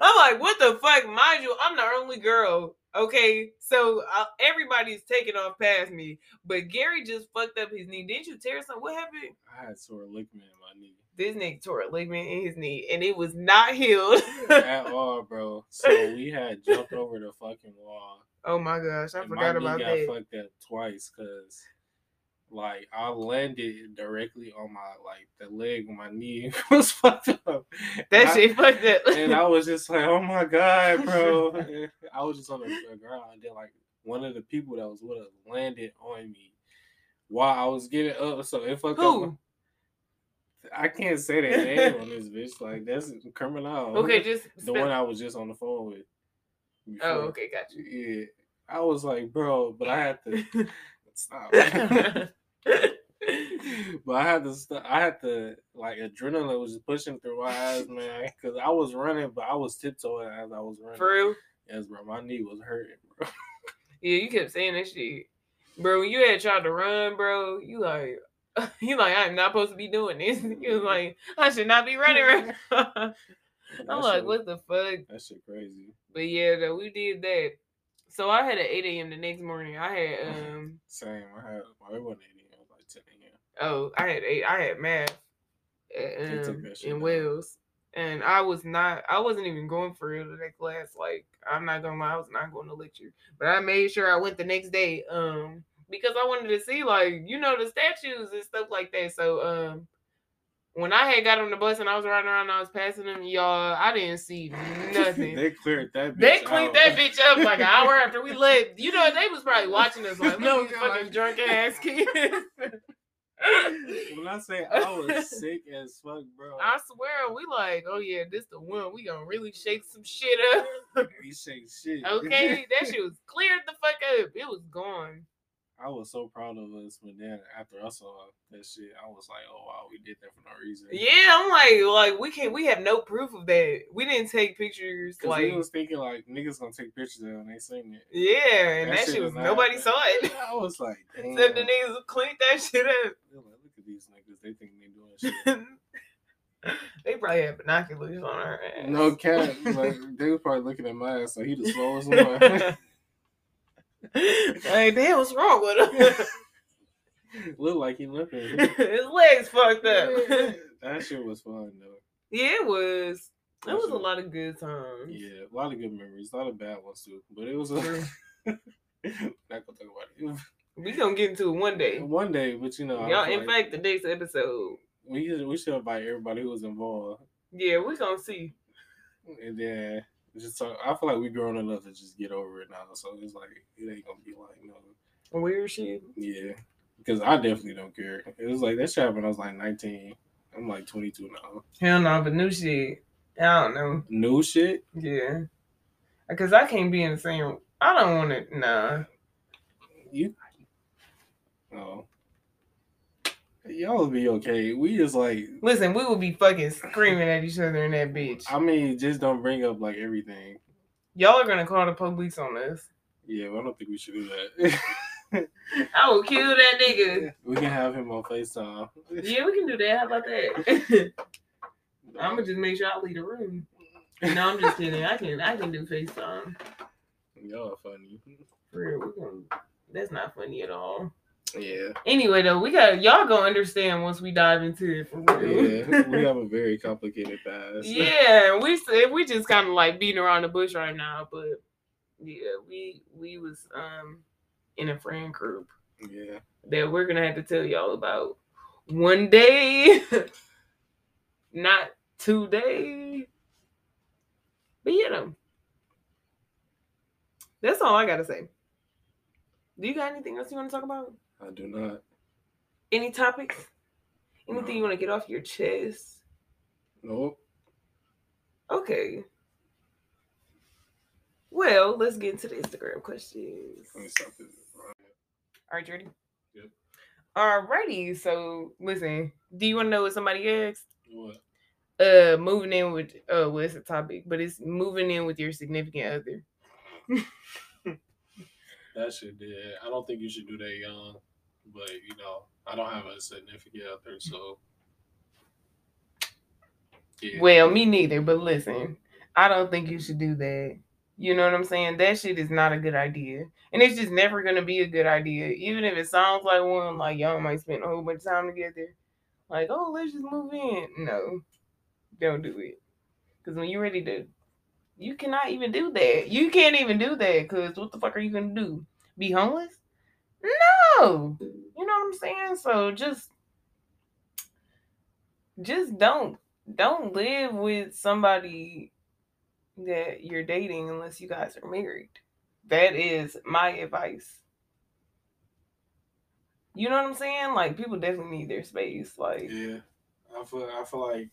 I'm like, what the fuck? Mind you, I'm the only girl. Okay, so uh, everybody's taking off past me, but Gary just fucked up his knee. Didn't you tear something? What happened? I had sore ligament in my knee. This nigga tore a ligament in his knee, and it was not healed. At all, bro. So we had jumped over the fucking wall. Oh my gosh, I and forgot my knee about got that. fucked up twice because like I landed directly on my like the leg when my knee was fucked up. That And I- shit fucked up. and I was just like, "Oh my god, bro!" And I was just on the, the ground, and then like one of the people that was with us landed on me while I was getting up. So it fucked up. I can't say that name on this bitch. Like that's criminal. Okay, just the one I was just on the phone with. Oh, okay, got you. Yeah, I was like, bro, but I had to stop. but I had to, st- I had to, like, adrenaline was pushing through my eyes, man. Because I was running, but I was tiptoeing as I was running. For real? Yes, bro, my knee was hurting, bro. Yeah, you kept saying that shit. Bro, when you had tried to run, bro, you like you like I'm not supposed to be doing this. You was like, I should not be running. I'm That like, shit- what the fuck? That shit crazy. But yeah, though, we did that. So I had at 8 a.m. the next morning. I had um Same. I had, well, it wasn't 8 a.m., it was like 10 a.m. oh, I had eight I had math at, um, in down. Wells. And I was not I wasn't even going for real to that class. Like, I'm not gonna lie, I was not going to lecture. But I made sure I went the next day. Um because I wanted to see like, you know, the statues and stuff like that. So um when I had got on the bus and I was riding around and I was passing them, y'all, I didn't see nothing. they cleared that. Bitch They cleaned out. that bitch up like an hour after we left. You know, they was probably watching us like, No, no, these fucking drunk ass kids. When I say I was sick as fuck, bro. I swear, we like, oh yeah, this the one. We gonna really shake some shit up. we shake shit. Okay, that shit was cleared the fuck up. It was gone. I was so proud of us, but then after I saw that shit, I was like, "Oh wow, we did that for no reason." Yeah, I'm like, like we can't. We have no proof of that. We didn't take pictures. Like, we was thinking like niggas gonna take pictures of it they seen it. yeah, and that, shit was not nobody saw it. I was like, damn. Except the niggas who cleaned that shit up. Like, Look at these niggas. They think they doing shit. they probably had binoculars on her ass. no cap. Like they was probably looking at my ass. So he the slowest one. Hey, damn, what's wrong with him? Look like he limping. His legs fucked up. that shit was fun though. yeah, it was. It That was shit a lot of good times. Yeah, a lot of good memories, a lot of bad ones too. But it was a not gonna talk about it. We gonna get into it one day. One day, but you know, Y'all, in like fact, the next episode. we should- we should invite everybody who was involved, Yeah, we gonna see. and then just talk. I feel like we grown enough to just get over it now. So it's like it ain't gonna be like no, Weird shit. yeah, because I definitely don't care. It was like that shit happened. when I was like nineteen. I'm like 22 now. Hell no, but new shit. I don't know. New shit. Yeah. Because I can't be in the same. I don't want to. Nah. You. Oh. Y'all will be okay. We just like. Listen, we would be fucking screaming at each other in that bitch. I mean, just don't bring up like everything. Y'all are gonna call the police on us. Yeah, well, I don't think we should do that. I will kill that nigga. we can have him on FaceTime. Yeah, we can do that. How about that? I'm gonna just make sure I leave the room. No, I'm just kidding. I can I can do FaceTime. Y'all are funny. For real, we gonna, that's not funny at all. Yeah. Anyway, though, we got y'all gonna understand once we dive into it for real. Yeah. we have a very complicated past. yeah, we we just kind of like beating around the bush right now, but yeah, we we was um in a friend group Yeah. that we're gonna have to tell y'all about one day, not today. But you know, that's all I gotta say. Do you got anything else you want to talk about? I do not. Any topics? Anything you want to get off your chest? Nope. Okay. Well, let's get into the Instagram questions. Let me. All right, you ready? Yep. Alrighty. So, listen. Do you want to know what somebody asked? What? Uh, moving in with uh, well, it's a topic, but it's moving in with your significant other. That shit did. I don't think you should do that young. But you know, I don't have a significant other, so yeah. Well, me neither. But listen, I don't think you should do that. You know what I'm saying? That shit is not a good idea, and it's just never gonna be a good idea. Even if it sounds like one, like y'all might spend a whole bunch of time together. Like, oh, let's just move in. No, don't do it. Because when you're ready to, you cannot even do that. You can't even do that. Because what the fuck are you gonna do? Be homeless? Know. You know what I'm saying? So just just don't don't live with somebody that you're dating unless you guys are married. That is my advice. You know what I'm saying? Like people definitely need their space. Like Yeah, I feel I feel like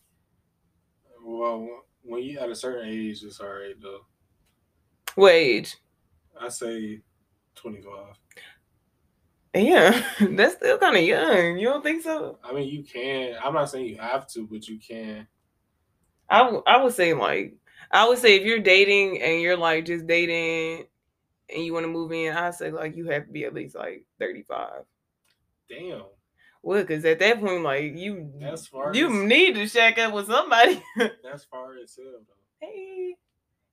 well when you at a certain age, it's alright though. wage. I say twenty five. Yeah, that's still kind of young. You don't think so? I mean, you can. I'm not saying you have to, but you can. I, w- I would say like I would say if you're dating and you're like just dating and you want to move in, I say like you have to be at least like 35. Damn, Well, because at that point, like you that's far. you as, need to shack up with somebody. that's far as hell though. hey,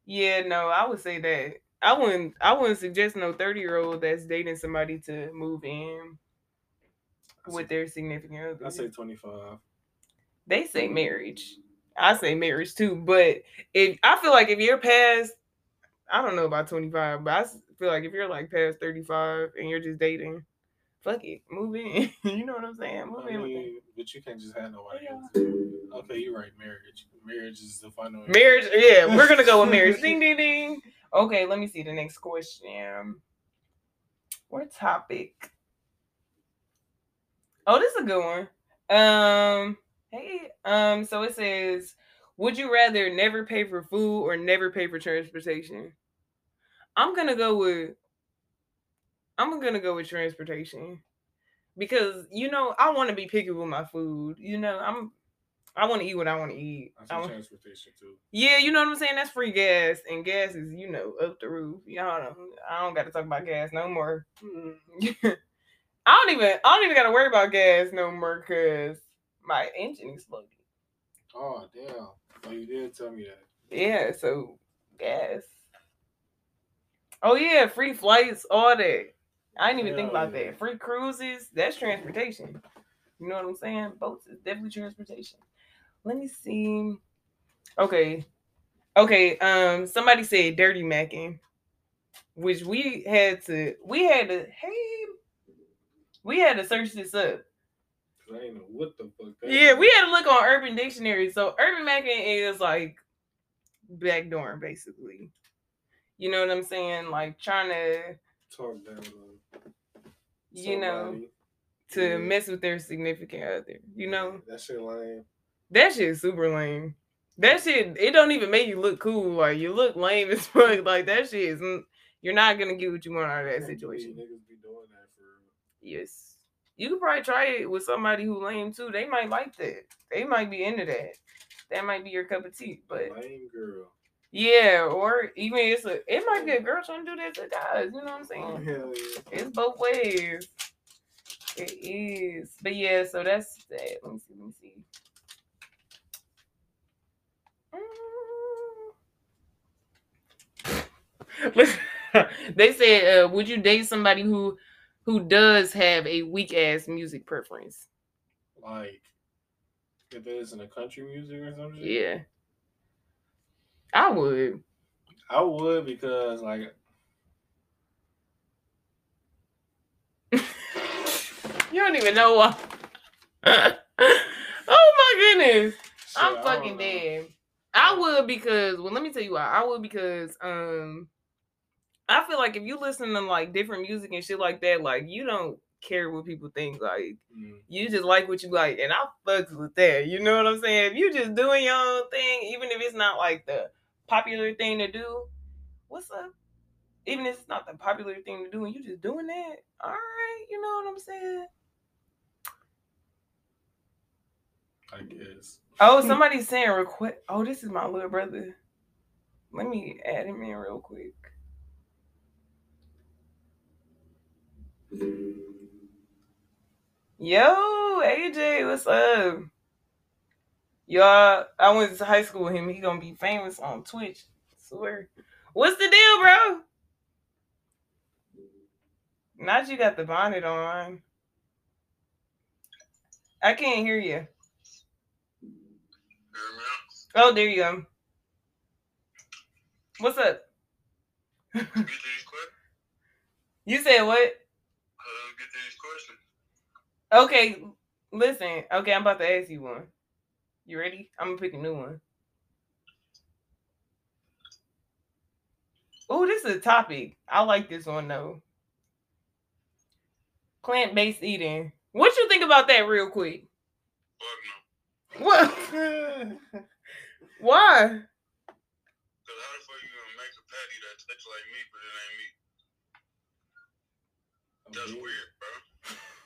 yeah, no, I would say that. I wouldn't I wouldn't suggest no 30 year old that's dating somebody to move in with their significant other. I say twenty five. they say marriage. I say marriage too, but if I feel like if you're past, I don't know about 25, but I feel like if you're like past 35 and you're just dating, fuck it, move in. you know what I'm saying? Move I in with but you can't just have nobody Yeah. Okay, you're right. Marriage, marriage is the final. Marriage, yeah, we're gonna go with marriage. ding ding ding. Okay, let me see the next question. What topic? Oh, this is a good one. Um, hey, um, so it says, would you rather never pay for food or never pay for transportation? I'm gonna go with I'm gonna go with transportation. Because you know, I want to be picky with my food. You know, I'm I want to eat what I want to eat. I I say wa- transportation too. yeah, you know what I'm saying? That's free gas, and gas is, you know, up the roof. Y'all know, I don't got to talk about gas no more. I don't even, I don't even got to worry about gas no more because my engine exploded. Oh damn! Oh, you did tell me that. Yeah, so gas. Oh yeah, free flights, all that. I didn't even think about yeah. that. Free cruises, that's transportation. You know what I'm saying? Boats is definitely transportation. Let me see. Okay. Okay. Um, somebody said dirty macking, which we had to we had to hey we had to search this up. I ain't know what the fuck. Yeah, is. we had to look on Urban Dictionary. So Urban Macking is like backdooring, basically. You know what I'm saying? Like trying to, talk down on. You know, to Yeah. mess with their significant other. You know, that shit lame. that shit super lame. That shit, it don't even make you look cool. Like you look lame as fuck. Like that shit is, n- you're not gonna get what you want out of that situation. Niggas be doing that for. Yes. You could probably try it with somebody who lame too. They might like that. They might be into that. That might be your cup of tea. But Lame girl. Yeah, or even it's a it might be a girl trying to do that to guys, you know what I'm Oh, saying? hell yeah. It's both ways. It is. But yeah, so that's that. Let me see, let me see. Mm. They said, uh, would you date somebody who who does have a weak ass music preference? Like, if it is in a country music or something. Yeah. I would. I would because like You don't even know why. oh my goodness. shit, I'm fucking don't dead. I would because well let me tell you why. I would because um I feel like if you listen to like different music and shit like that, like you don't care what people think. Like Mm. you just like what you like. And I fucks with that. You know what I'm saying? If you just doing your own thing, even if it's not like the popular thing to do, what's up? Even if it's not the popular thing to do and you just doing that, all right, you know what I'm saying? I guess. Oh, hmm. somebody's saying request. Oh, this is my little brother. Let me add him in real quick. Yo, AJ, what's up? Y'all, I went to high school with him. He gonna be famous on Twitch. Swear. What's the deal, bro? Not you got the bonnet on. I can't hear you. Oh, there you go. What's up? You said what? Uh. Okay, listen. Okay, I'm about to ask you one. You ready? I'm gonna pick a new one. Oh, this is a topic. I like this one though. Plant-based eating. What you think about that, real quick? What? Why? Cause how the fuck you gonna make a patty that tastes like meat, but it ain't meat? That's weird, bro.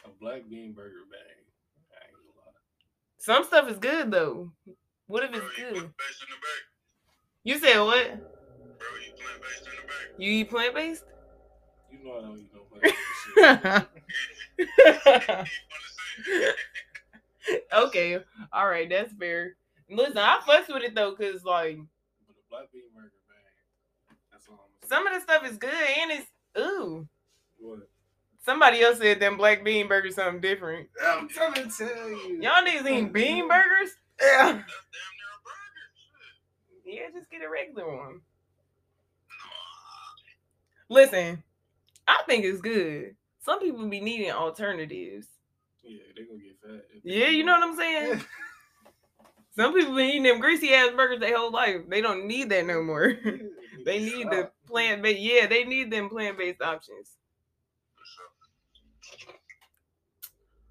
A black bean burger bang. I ain't gonna lie. Some stuff is good though. What if Bro, it's you good? plant based in the back. You said what? Bro, you plant based in the back. You eat plant-based? You know I don't eat no black shit. okay, all right, that's fair. Listen, I fucks with it though, cause like black bean burger bang. That's all some of the stuff is good and it's ooh. What? Somebody else said them black bean burgers something different. I'm trying to tell you. Y'all niggas eating mm-hmm. bean burgers? Yeah. That's damn near a burger. Shit. Yeah, just get a regular one. Listen, I think it's good. Some people be needing alternatives. Yeah, they gonna get fat. Yeah, you know what I'm saying? Some people been eating them greasy ass burgers their whole life. They don't need that no more. They need the plant based. Yeah, they need them plant based options. For sure.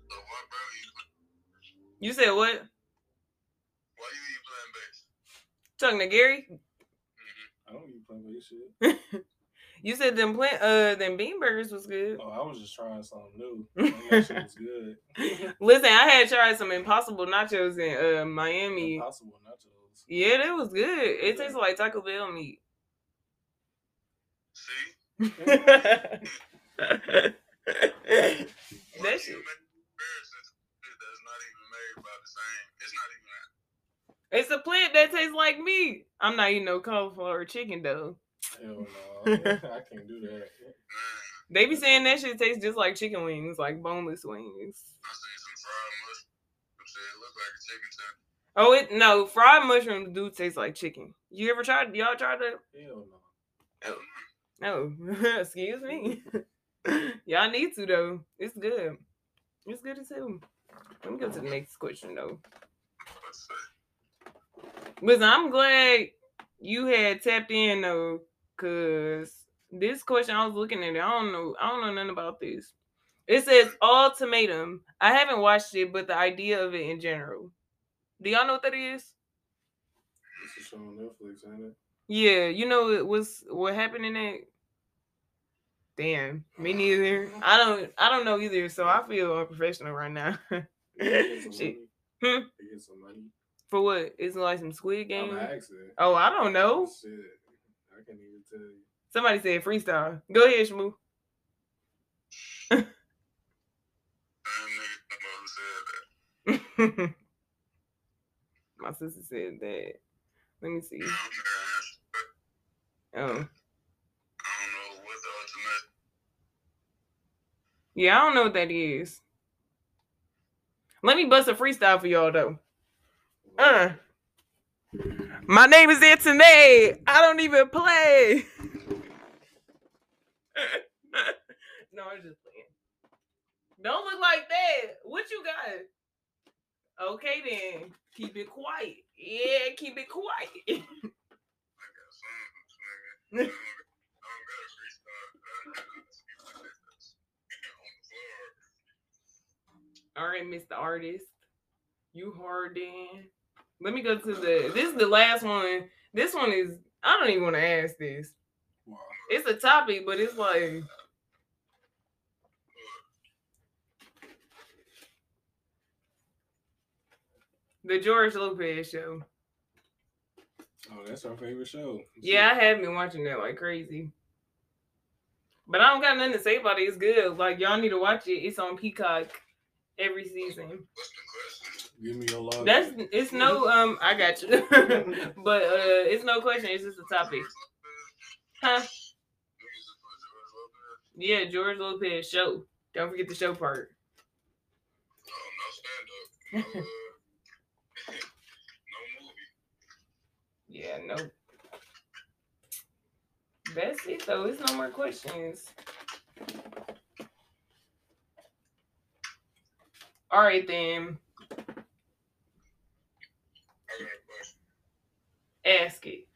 So what, bro? You, You said what? why you eat plant based? Talking to Gary? Mm-hmm. I don't eat plant based shit. You said them plant uh them bean burgers was good. Oh, I was just trying something new. I that was good. Listen, I had tried some impossible nachos in uh Miami. Impossible nachos. Yeah, that was good. It tasted like Taco Bell meat. See? that Why That shit. you make comparisons to shit that's not even made by the same? It's not even that. It's a plant that tastes like meat. I'm not eating no cauliflower chicken though. Hell no. I can't do that. They be saying that shit tastes just like chicken wings, like boneless wings. I seen some fried mushrooms. Shit, it look like a chicken tender. Oh, it no fried mushrooms do taste like chicken. You ever tried? Y'all tried that? Hell no. Hell No, excuse me. Y'all need to though. It's good. It's good as hell. Let me go to the next question though. No. Let's see. Listen, I'm glad you had tapped in though, cause this question I was looking at it. I don't know. I don't know nothing about this. It says ultimatum. I haven't watched it, but the idea of it in general. Do y'all know what that is? This is show on Netflix, ain't it? Yeah, you know it was what happened in it. Damn, me neither. I don't. I don't know either. So I feel unprofessional right now. Get some Shit. money. Hmm? They get some money. For what? It's like some Squid Game. Oh, I don't know. Shit. I can't even tell you. Somebody said freestyle. Go ahead, Shmoo. Damn nigga, I'm who said that. My sister said that. Let me see. Yeah, I'm gonna answer. Oh, I don't know what the ultimate. yeah, I don't know what that is. Let me bust a freestyle for y'all though. Uh. My name is Anthony. I don't even play. no, I'm just playing. Don't look like that. What you got? Okay then. Keep it quiet. Yeah, keep it quiet. All right, Mr. Artist. You hard in. Let me go to the this is the last one. This one is I don't even want to ask this. Wow. It's a topic, but it's like the George Lopez show. Oh, that's our favorite show. Yeah, I have been watching that like crazy. But I don't got nothing to say about it. It's good. Like y'all need to watch it. It's on Peacock every season. What's the question? Give me your log. That's it's no um I got you. but uh it's no question, it's just a topic. Huh? Niggas is for George Lopez. Yeah, George Lopez show. Don't forget the show part. Oh, no stand up. No, uh, no movie. Yeah, no. That's it though. It's no more questions. All right then, I got a question. Ask it.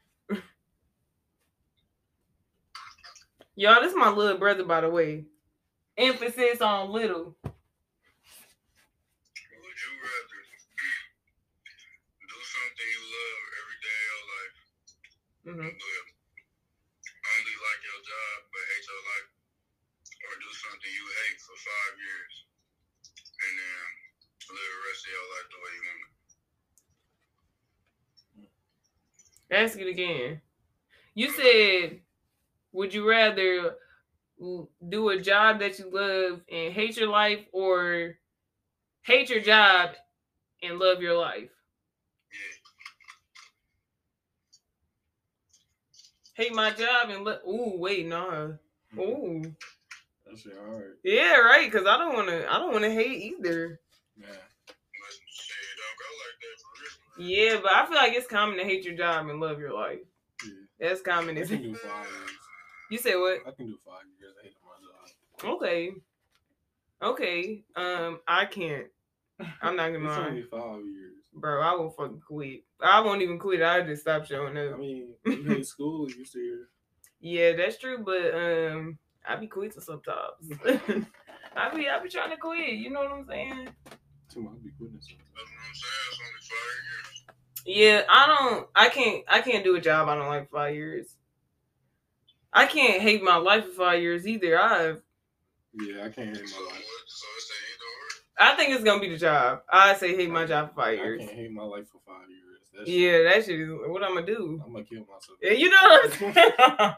Y'all, this is my little brother, by the way. Emphasis on little. Would you rather do something you love every day of your life, hmm only like your job but hate your life, or do something you hate for five years and then live the rest of your life the way you want? Ask it again. You said, would you rather do a job that you love and hate your life, or hate your job and love your life? Hate my job and love. Ooh, wait, no. Hmm. Ooh, That shit hard. yeah, right. Cause I don't want to. I don't want to hate either. Yeah. Yeah, but I feel like it's common to hate your job and love your life. Yeah. That's common. I can do five years. You say what? I can do five years. I hate my job. Okay. Okay. Um, I can't. I'm not gonna It's lie. only five years. Bro, I will fucking quit. I won't even quit. I just stop showing up. I mean, you hate school, you still. Yeah, that's true, but um, I be quitting sometimes. I be I be trying to quit. You know what I'm saying? Too much be quitting. That's what I'm saying. It's only five years. Yeah, I don't. I can't. I can't do a job I don't like five years. I can't hate my life for five years either. I've. Yeah, I can't hate my life. So it's a either or. I think it's gonna be the job. I say hate my job for five years. I can't hate my life for five years. That Yeah, that shit is what I'm gonna do. I'm gonna kill myself. Yeah, you know what I'm saying?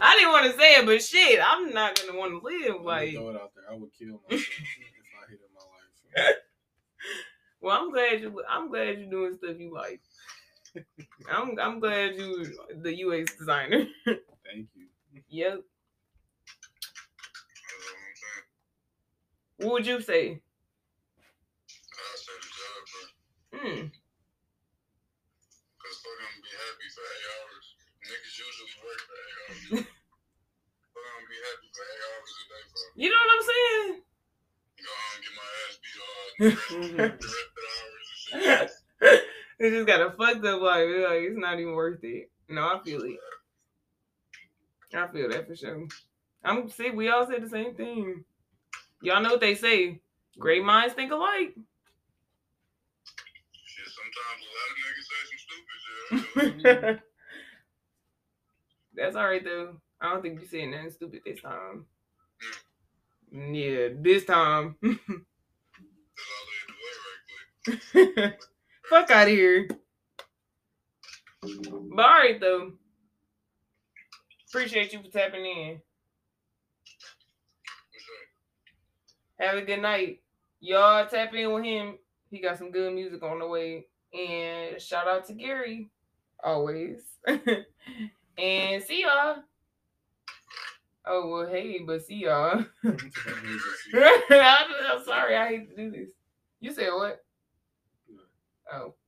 I didn't want to say it, but shit, I'm not gonna want to live Let me like. throw it out there. I would kill myself if I hated my life. Well, I'm glad you. I'm glad you're doing stuff you like. I'm. I'm glad you the UX designer. Thank you. yep. What I'm saying. What would you say? I say the job, bro. Hmm. Cause fuck, gonna be happy for eight hours. Niggas usually work for eight hours. fuck, gonna be happy for eight hours a day, bro. You know what I'm saying? Go home, get my ass beat all the rest, the rest of the hours and shit. it just got a fucked up life. It's like it's not even worth it. No, I feel it. I feel that for sure. I'm see, we all say the same thing. Y'all know what they say. Great minds think alike. Shit, sometimes a lot of niggas say some stupid shit. That's all right though. I don't think you said nothing stupid this time. Yeah, this time. Cause I live the way right quick. Fuck out of here. But all right though. Appreciate you for tapping in. Have a good night. Y'all tap in with him. He got some good music on the way. And shout out to Gary. Always. and see y'all. Oh well hey, but see y'all. I'm I'm sorry, I hate to do this. You said what? Oh.